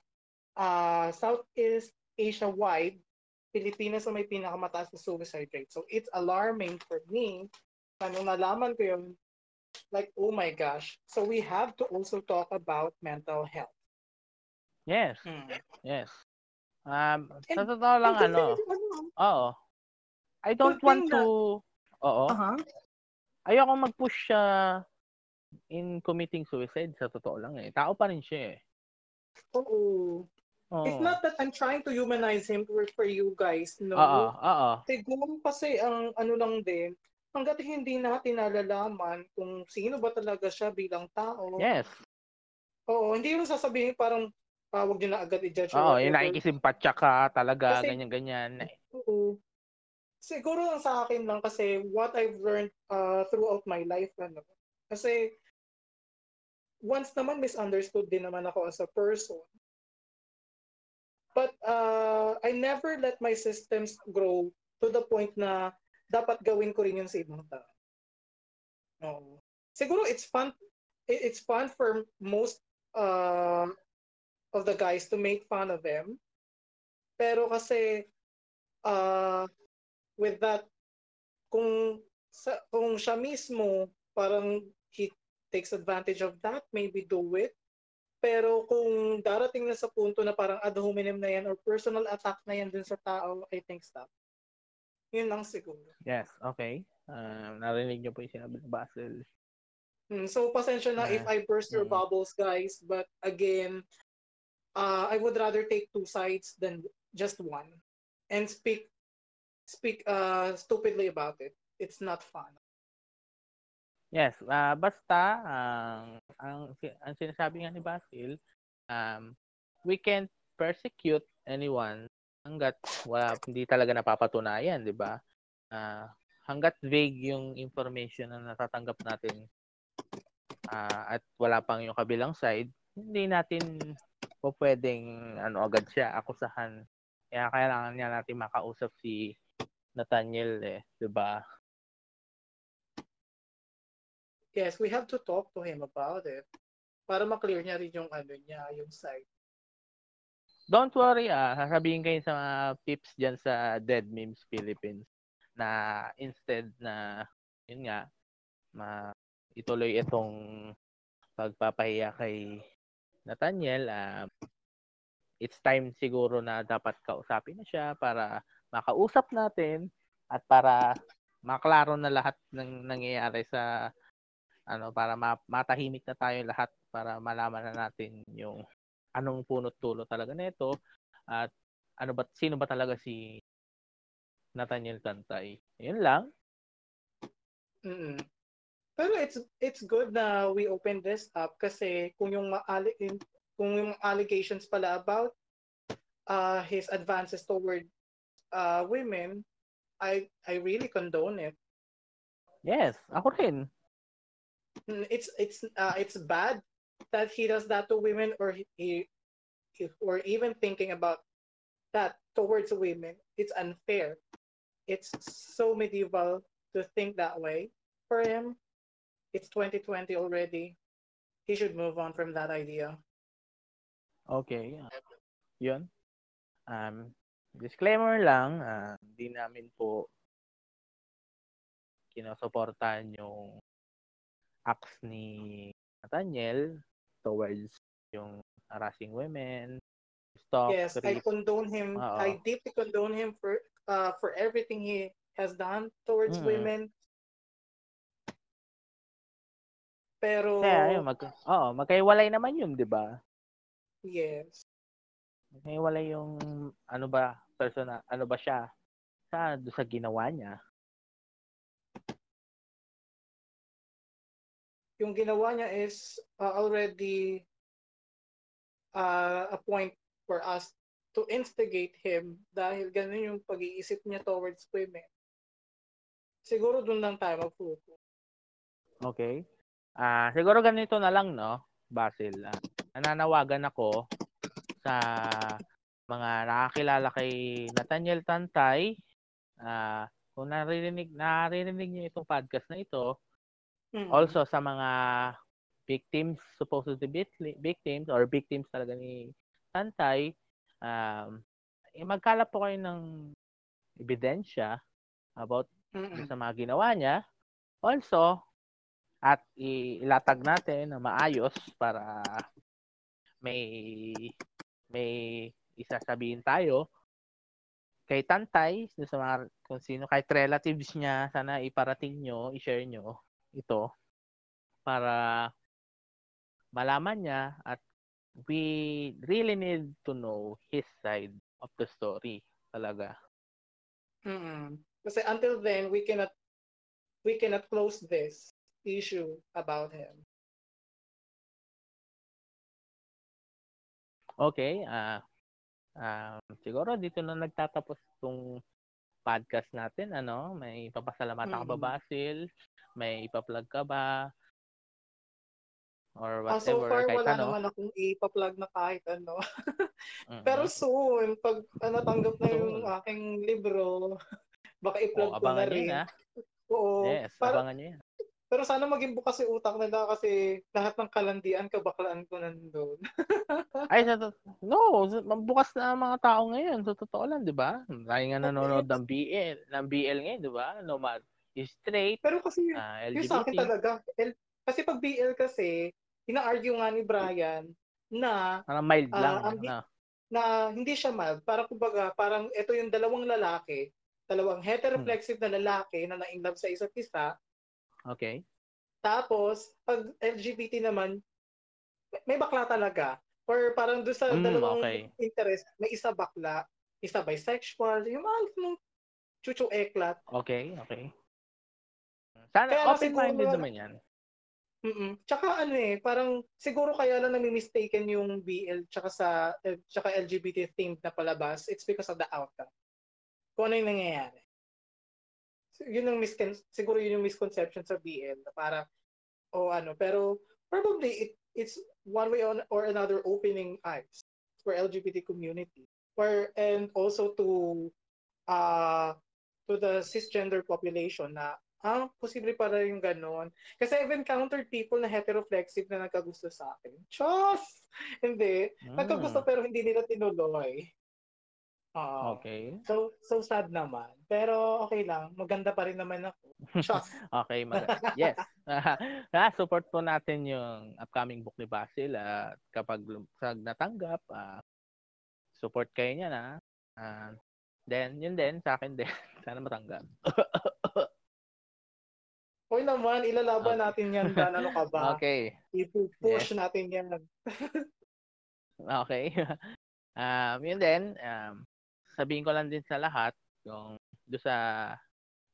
uh, Southeast Asia-wide, Pilipinas ang may pinakamataas na suicide rate. So it's alarming for me nung nalaman ko yun, like oh my gosh. So we have to also talk about mental health. Yes. Hmm. Yes. Um, sa And- totoo lang, And ano, ano, oo. I don't want to, oo. uh-huh. Ayoko mag-push siya in committing suicide sa totoo lang eh. Tao pa rin siya eh. Oo. Oo. It's not that I'm trying to humanize him for, for you guys, no. Oo, oo. Siguro kasi ang ano lang din, hanggat hindi natin nalalaman kung sino ba talaga siya bilang tao. Yes. Oo, hindi mo sasabihin parang ah, wag niyo na agad i-judge Oo, yung nakikisimpatya ka talaga, Kasi- ganyan-ganyan. Oo. Siguro lang sa akin lang kasi what I've learned uh, throughout my life ano. Kasi once naman misunderstood din naman ako as a person. But uh, I never let my systems grow to the point na dapat gawin ko rin yun sa ibang tao. Oo. Siguro it's fun it- it's fun for most uh, of the guys to make fun of them. Pero kasi uh, with that kung sa, kung siya mismo parang he takes advantage of that maybe do it pero kung darating na sa punto na parang ad hominem na yan or personal attack na yan dun sa tao I think stop yun lang siguro Yes, okay. Um, narinig niyo po yung sinabi ni Basil. Hmm, so pasensya na if I burst your Mm. bubbles guys but again uh, I would rather take two sides than just one and speak speak uh, stupidly about it it's not fun Yes, ah basta ang ang ang sinasabi nga ni Basil, um we can't persecute anyone hangga't wala hindi talaga napapatunayan, 'di ba? Ah hangga't vague yung information na natatanggap natin ah, at wala pang yung kabilang side, hindi natin po pwedeng ano agad siya akusahan. Kaya kailangan niya natin makausap si Nathaniel eh, 'di ba? Yes, we have to talk to him about it para ma-clear niya rin yung ano niya, yung side. Don't worry ah, sasabihin kayo sa mga pips dyan sa Dead Memes Philippines na instead na, yun nga, ma ituloy itong pagpapahiya kay Nathaniel, ah, it's time siguro na dapat kausapin na siya para makausap natin at para maklaro na lahat ng nangyayari sa ano para ma- matahimik na tayo lahat para malaman na natin yung anong punot tulo talaga nito at ano ba sino ba talaga si Nathaniel Tantay. Yun lang. mm Pero it's it's good na we open this up kasi kung yung maali- kung yung allegations pala about uh, his advances toward uh, women, I I really condone it. Yes, ako rin. It's it's uh, it's bad that he does that to women or he, or even thinking about that towards women. It's unfair. It's so medieval to think that way for him. It's 2020 already. He should move on from that idea. Okay. yun. Um, disclaimer lang, ah, hindi namin po kinusuportahan yung acts ni Nathaniel towards yung harassing women, stalk, yes, I rape. condone him. Oo. I deeply condone him for uh, for everything he has done towards Mm. women. Pero Kaya yun, mag, oo, magkaiwalay naman yun, di ba? yes. Magkaiwalay yung ano ba, persona, ano ba siya sa, sa ginawa niya. Yung ginawa niya is uh, already uh, a point for us to instigate him dahil ganun yung pag-iisip niya towards women. Siguro dun lang tayo mag-focus. Okay? Ah, siguro ganito na lang, no? Basil. Ah, nananawagan ako sa mga nakakilala kay Nathaniel Tantay. Ah, kung naririnig, naririnig niyo itong podcast na ito, Mm. also sa mga victims, supposedly vic- victims or victims talaga ni Tantay, um, eh, magkalap po kayo ng ebidensya about Mm-mm. sa mga ginawa niya. Also, at ilatag natin na maayos para may may isasabihin tayo kay Tantay, sa mga, kung sino, kahit relatives niya, sana iparating nyo, i-share nyo ito para malaman niya at we really need to know his side of the story talaga. Mm-mm. Kasi until then, we cannot we cannot close this issue about him. Okay, ah uh, um, siguro dito na nagtatapos tong podcast natin, ano? May papasalamatan mm-hmm. ka ba, Basil? May ipa-plug ka ba? Or whatever. Uh, so far, kahit wala ano. naman akong ipa-plug na kahit ano. mm-hmm. Pero soon, pag natanggap na yung aking libro, baka i-plug oh, ko na rin. Yun, Oo. Yes, para, abangan nyo yan. Pero sana maging bukas yung utak nila kasi lahat ng kalandian, kabaklaan ko nandun. Ay, sa to- no, bukas na ang mga tao ngayon. Sa totoo lang, di ba? Tayo nga nanonood ng BL, ng BL ngayon, di ba? Nomad straight, Pero kasi, uh, LGBT. yung sa akin talaga, L- kasi pag BL kasi, ina-argue nga ni Brian na parang mild lang. Uh, na. na hindi siya mild. Parang kumbaga, parang ito yung dalawang lalaki, dalawang heteroflexive hmm. na lalaki na na-inlove sa isa't isa, Okay. Tapos, pag LGBT naman, may bakla talaga. Or parang doon sa mm, dalawang okay. interest, may isa bakla, isa bisexual, yung mga nung chuchu eklat. Okay, okay. Sana open-minded naman yan. Mm Tsaka ano eh, parang siguro kaya lang nami-mistaken yung BL tsaka sa eh, tsaka LGBT themed na palabas, it's because of the outcome. Kung ano yung nangyayari yun ang miscon siguro yun yung misconception sa BL na para o oh, ano pero probably it it's one way on, or another opening eyes for LGBT community for and also to uh to the cisgender population na ah, posible para yung ganon. Kasi I've encountered people na heteroflexive na nagkagusto sa akin. Chos! Hindi. Mm. Nagkagusto pero hindi nila tinuloy. Oo. Okay. So, so sad naman. Pero okay lang. Maganda pa rin naman ako. Shock. okay. Mag- yes. uh, support po natin yung upcoming book ni Basil. At uh, kapag sag natanggap, uh, support kayo niya na. Uh, then, yun din, sa akin din. Sana matanggap. Hoy naman, ilalaban okay. natin yan, Dan. Ano ka ba? Okay. Ipupush yes. natin yan. okay. Um, yun din, um, sabihin ko lang din sa lahat, yung do sa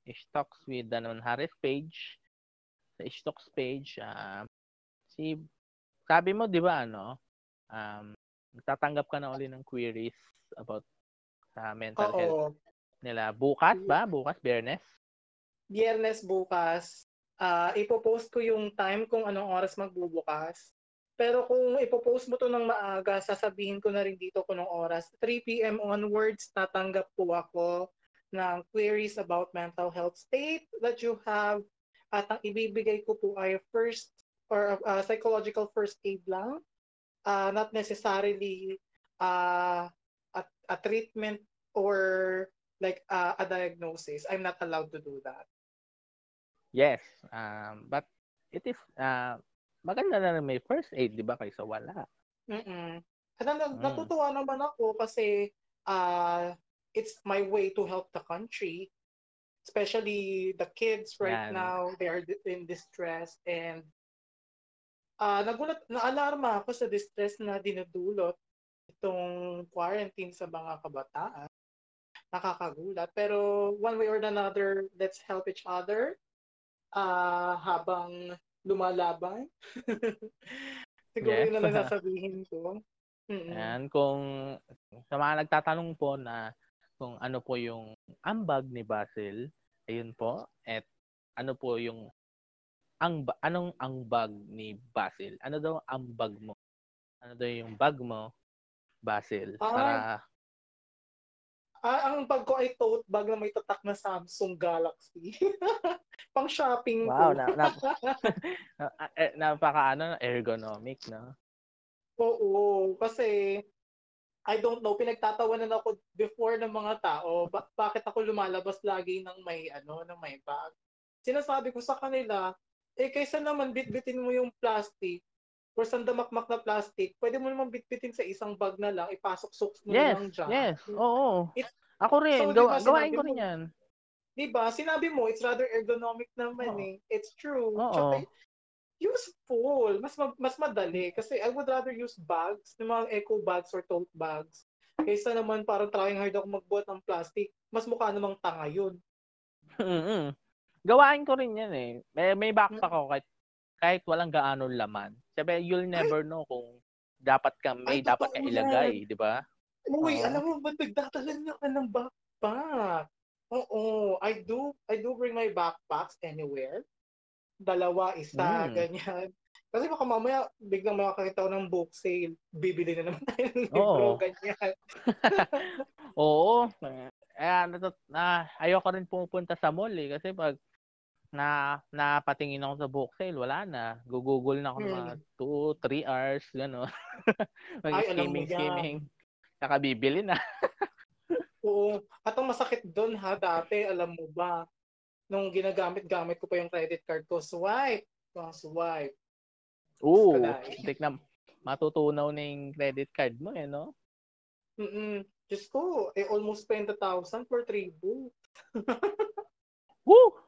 stocks with Danon Harris page, sa stocks page, uh, si sabi mo 'di ba ano, um tatanggap ka na uli ng queries about sa mental Oo. health nila bukas ba? Bukas, Biyernes? Biyernes bukas. Uh, ipopost ko yung time kung anong oras magbubukas. Pero kung ipopost mo to ng maaga, sasabihin ko na rin dito kung anong oras. 3 p.m. onwards, tatanggap po ako ng queries about mental health state that you have. At ang ibibigay ko po ay first or uh, psychological first aid lang. Uh, not necessarily uh, a, a treatment or like uh, a diagnosis. I'm not allowed to do that. Yes, um, but it is uh, maganda na may first aid, di ba, kaysa wala. Mm-mm. At mm. natutuwa naman ako kasi uh, it's my way to help the country. Especially the kids right Yan. now, they are in distress and uh, nagulat, na-alarma ako sa distress na dinudulot itong quarantine sa mga kabataan. Nakakagulat. Pero one way or another, let's help each other uh, habang lumalaban. Siguro yes. yun na lang sasabihin ko. And kung sa mga nagtatanong po na kung ano po yung ambag ni Basil, ayun po. At ano po yung ang anong ang bag ni Basil? Ano daw ang bag mo? Ano daw yung bag mo, Basil? Ah, para Ah, ang bag ko ay tote bag na may tatak na Samsung Galaxy. Pang shopping wow, ko. na, na, eh, napaka ano, ergonomic, no? Oo, kasi I don't know, pinagtatawanan ako before ng mga tao, ba- bakit ako lumalabas lagi ng may ano, ng may bag. Sinasabi ko sa kanila, Eh, kaysa naman bitbitin mo yung plastic, or sandamakmak na plastic, pwede mo naman bitbitin sa isang bag na lang, ipasok-sok mo yes, lang dyan. Yes, oo. It, Ako rin, So, gawa, diba, gawain ko rin yan. Diba? Sinabi mo, it's rather ergonomic naman Oo. eh. It's true. Oo. Tsaka, useful. Mas ma- mas madali. Kasi I would rather use bags, yung mga eco bags or tote bags. Kaysa naman parang trying hard ako magbuhat ng plastic. Mas mukha namang tanga yun. mm Gawain ko rin yan eh. May, may backpack Mm. ako kahit, kahit walang gaano laman. Sabi, you'll never know kung dapat ka, may Ay, dapat ka ilagay, di ba? Uy, Oo. alam mo ba, nagdadala niya ka ng backpack. Oo, I do, I do bring my backpacks anywhere. Dalawa, isa, Mm. ganyan. Kasi baka mamaya, biglang makakakita ko ng book sale. Bibili na naman tayo ng libro, Oo. ganyan. Oo. Eh, natut na, ayoko rin pumupunta sa mall eh. Kasi pag na napatingin ako sa book sale, wala na. Gugugol na ako ng mga 2, 3 hours, gano'n. Hmm. Ay, alam mo Mag-skimming, yan. skimming. Saka bibili na. Oo. At ang masakit doon ha, dati, alam mo ba, nung ginagamit-gamit ko pa yung credit card ko, swipe. Oh, swipe. Oo. Tik na matutunaw na yung credit card mo eh, no? Mm-mm. Diyos ko, eh, almost 20,000 for 3 books. Woo!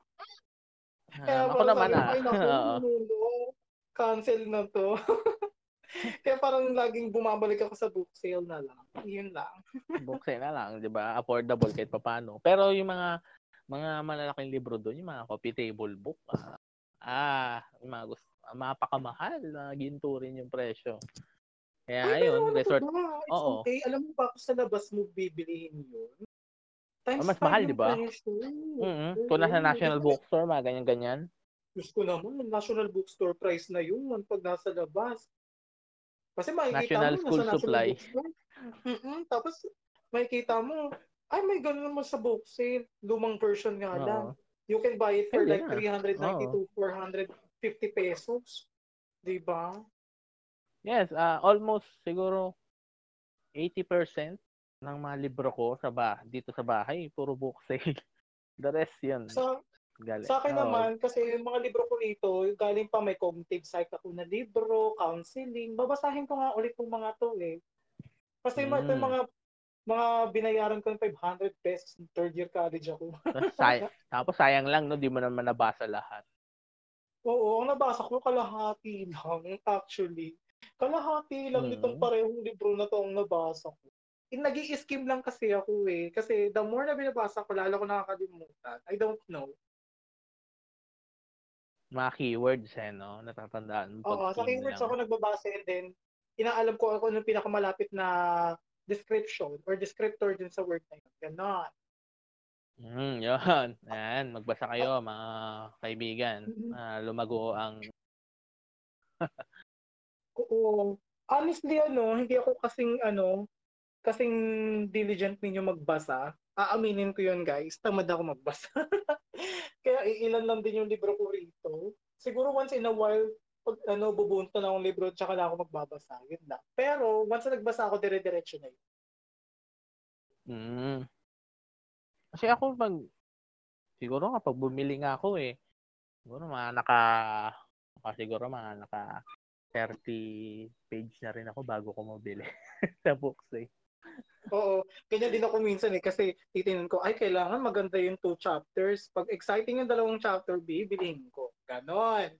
Kaya Um, ako parang naman ah. No, cancel na to. Kaya parang laging bumabalik ako sa book sale na lang. Yun lang. Buksan na lang, 'di ba? Affordable kahit papaano. Pero yung mga mga malalaking libro doon, yung mga coffee table book, ah, ah yung mga gusto, ah, mapakamahal na ginto rin yung presyo. Kaya Ay, ayun, resort. ba? It's Oo. okay. Alam mo ba kung sa labas mo bibilihin yun? Times mas mahal, di ba? presyo. Mm Kung nasa. National Bookstore, mga ganyan-ganyan. Diyos ko naman, National Bookstore price na yun pag nasa labas. Kasi makikita National mo, School nasa Supply. National Bookstore. Mm-mm. Tapos, makikita mo, ay, may ganun naman sa book sale. Lumang version nga lang. Oo. You can buy it for Hindi like na. 390 to 450 pesos. Di ba? Yes, ah almost siguro 80% ng mga libro ko sa ba dito sa bahay, puro book sale. The rest yun. Sa, galing. sa akin Oo. naman, kasi yung mga libro ko rito, galing pa may cognitive psych ako na libro, counseling. Babasahin ko nga ulit yung mga to eh. Kasi mm. ito yung mga mga binayaran ko ng 500 pesos ng third year college ako. Say- tapos sayang lang, no? Di mo naman nabasa lahat. Oo, ang nabasa ko kalahati lang actually. Kalahati lang Mm. nitong parehong libro na to ang nabasa ko. Nag skim lang kasi ako eh. Kasi the more na binabasa ko, lalo ko nakakalimutan. I don't know. Mga keywords, eh, no? Natatandaan mo. Oo, sa keywords lang. ako nagbabase and then inaalam ko ako ng pinakamalapit na description or descriptor din sa word na yun. Ganon. Mm, yun. Ayan, magbasa kayo, mga kaibigan. Ah, lumago ang... Oo. Honestly, ano, hindi ako kasing, ano, kasing diligent ninyo magbasa. Aaminin ko yun, guys. Tamad ako magbasa. Kaya iilan lang din yung libro ko rito. Siguro once in a while, pag ano, bubunto na akong libro, tsaka na ako magbabasa. Yun lang. Pero, once na nagbasa ako, dire-diretso na yun. Mm. Kasi ako, pag... Siguro kapag bumili nga ako, eh. Siguro mga naka... naka siguro mga naka 30 page na rin ako bago ko mabili sa books, eh. Oo. Ganyan din ako minsan eh. Kasi titingnan ko, ay, kailangan maganda yung two chapters. Pag exciting yung dalawang chapter, bibilihin ko. Ganon.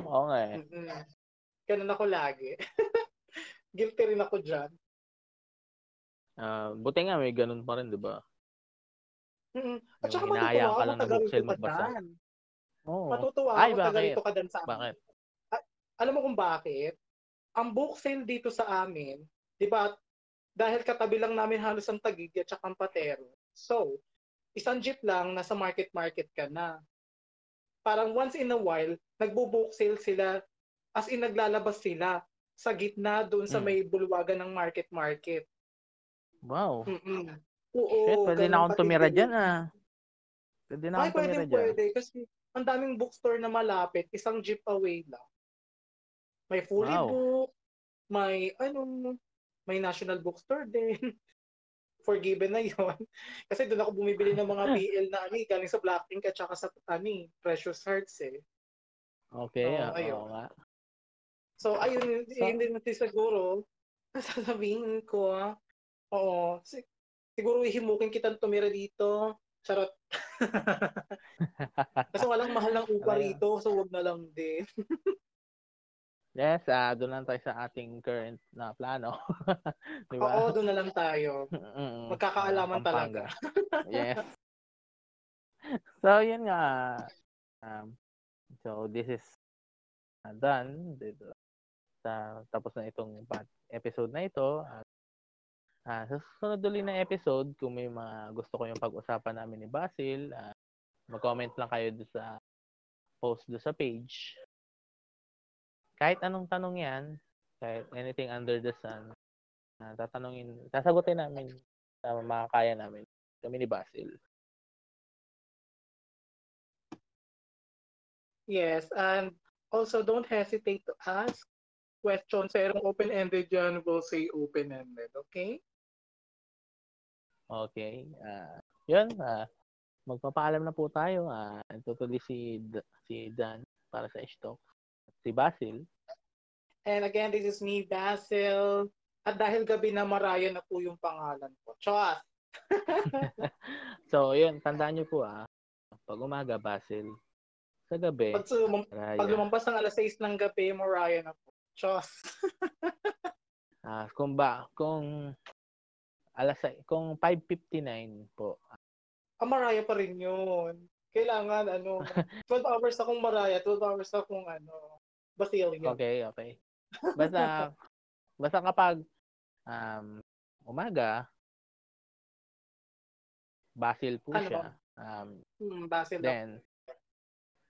Oo nga, eh. Mm-mm. Ganon ako lagi. Guilty rin ako dyan. Ah, buti nga may ganun pa rin, di ba? Mm-mm. At saka matutuwa ako lang ng taga book rito sale ka magbasa. dyan. Oo. Matutuwa Ay, ako taga bakit? rito ka dyan sa amin. Bakit? Alam mo kung bakit? Ang book sale dito sa amin, di ba, dahil katabi lang namin halos ang Tagig at saka ang Patero. So, isang jeep lang, nasa market-market ka na. Parang once in a while, nagbo-book sale sila, as in naglalabas sila sa gitna doon sa Mm. may bulwagan ng market-market. Wow. Mm-mm. Oo, Shit, pwede na akong tumira dyan, ah. Pwede na akong tumira pwede, dyan. pwede. Kasi ang daming bookstore na malapit, isang jeep away lang. May fully Wow. book, may ano, may national bookstore din. Forgiven na yon Kasi doon ako bumibili ng mga BL na ani, galing sa Blackpink at saka sa ani, Precious Hearts eh. Okay, Oo, oo ayun. nga. So, ayun, So- yun din natin siguro. Sasabihin ko, ah, oo, si- siguro himukin kitang tumira dito. Charot. Kasi walang mahal ng upa Ano rito, so wag na lang din. Yes, ah doon lang tayo sa ating current na plano. Di ba? Oo, doon na lang tayo. Mm-mm. Magkakaalaman Pampanga. talaga. yes. So, yun nga. Um, so, this is uh, done. Dito. Sa, tapos na itong episode na ito. At, ah, sa susunod ulit na episode, kung may mga gusto ko yung pag-usapan namin ni Basil, ah, mag-comment lang kayo doon sa post doon sa page. Kahit anong tanong yan, kahit anything under the sun, ah, tatanungin, sasagutin namin sa mga kaya namin. Kami ni Basil. Yes, and also don't hesitate to ask questions. Pero open-ended yan, we'll say open-ended, okay? Okay. ah yun. ah magpapaalam na po tayo. ah tutuloy si, D- si Dan para sa stock. Si Basil. And again, this is me, Basil. At dahil gabi na Maraya na po yung pangalan ko. Chos! So, yun. Tandaan nyo po ah. Pag umaga, Basil. Sa gabi, Pag, sumam- pag lumampas ng alas 6 ng gabi, Maraya na po. Chos! Ah, kung ba, kung alas kung 5:59 po. Ah, Maraya pa rin yun. Kailangan, ano, 12 hours akong Maraya, 12 hours akong, ano, Basilia. Okay, okay. Basta basta kapag um, umaga Basil po Ano siya. Um, Hmm, Basil then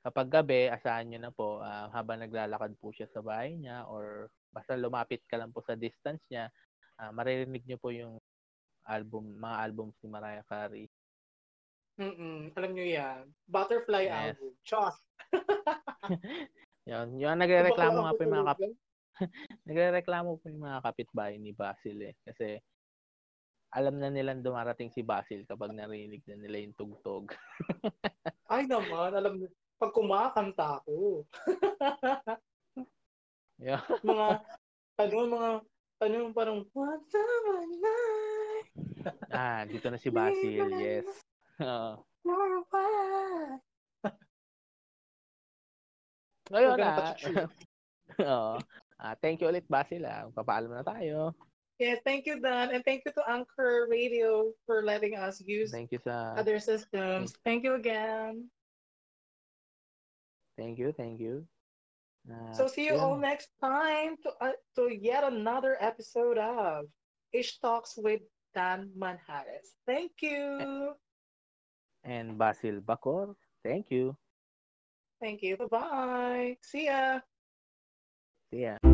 kapag gabi, asahan nyo na po ah, habang naglalakad po siya sa bahay niya or basta lumapit ka lang po sa distance niya, ah, maririnig nyo po yung album, mga albums ni Mariah Carey. Mm-mm, alam nyo yan. Butterfly Yes. album. Chos! Yun, yung nagrereklamo nga po yung mga kap- Bakla ako nagrereklamo po yung mga kapitbahay ni Basil eh. Kasi alam na nilang dumarating si Basil kapag narinig na nila yung tugtog. Ay naman, alam mo, pag kumakanta ako, Yeah. mga, ano, mga, ano yung parang, What's on my life? Ah, dito na si Basil, yes. Oo. You're. Ngayon na. Oo. Ah, thank you ulit Basil ah. Papaalam na tayo. Yes, thank you, Dan. And thank you to Anchor Radio for letting us use Thank you sa other systems. Thank you again. Thank you, thank you. Ah, So see you yun. all next time to uh, to yet another episode of Ish Talks with Dan Manhares. Thank you. And Basil Bacor. Thank you. Thank you. Bye-bye. See ya. See ya.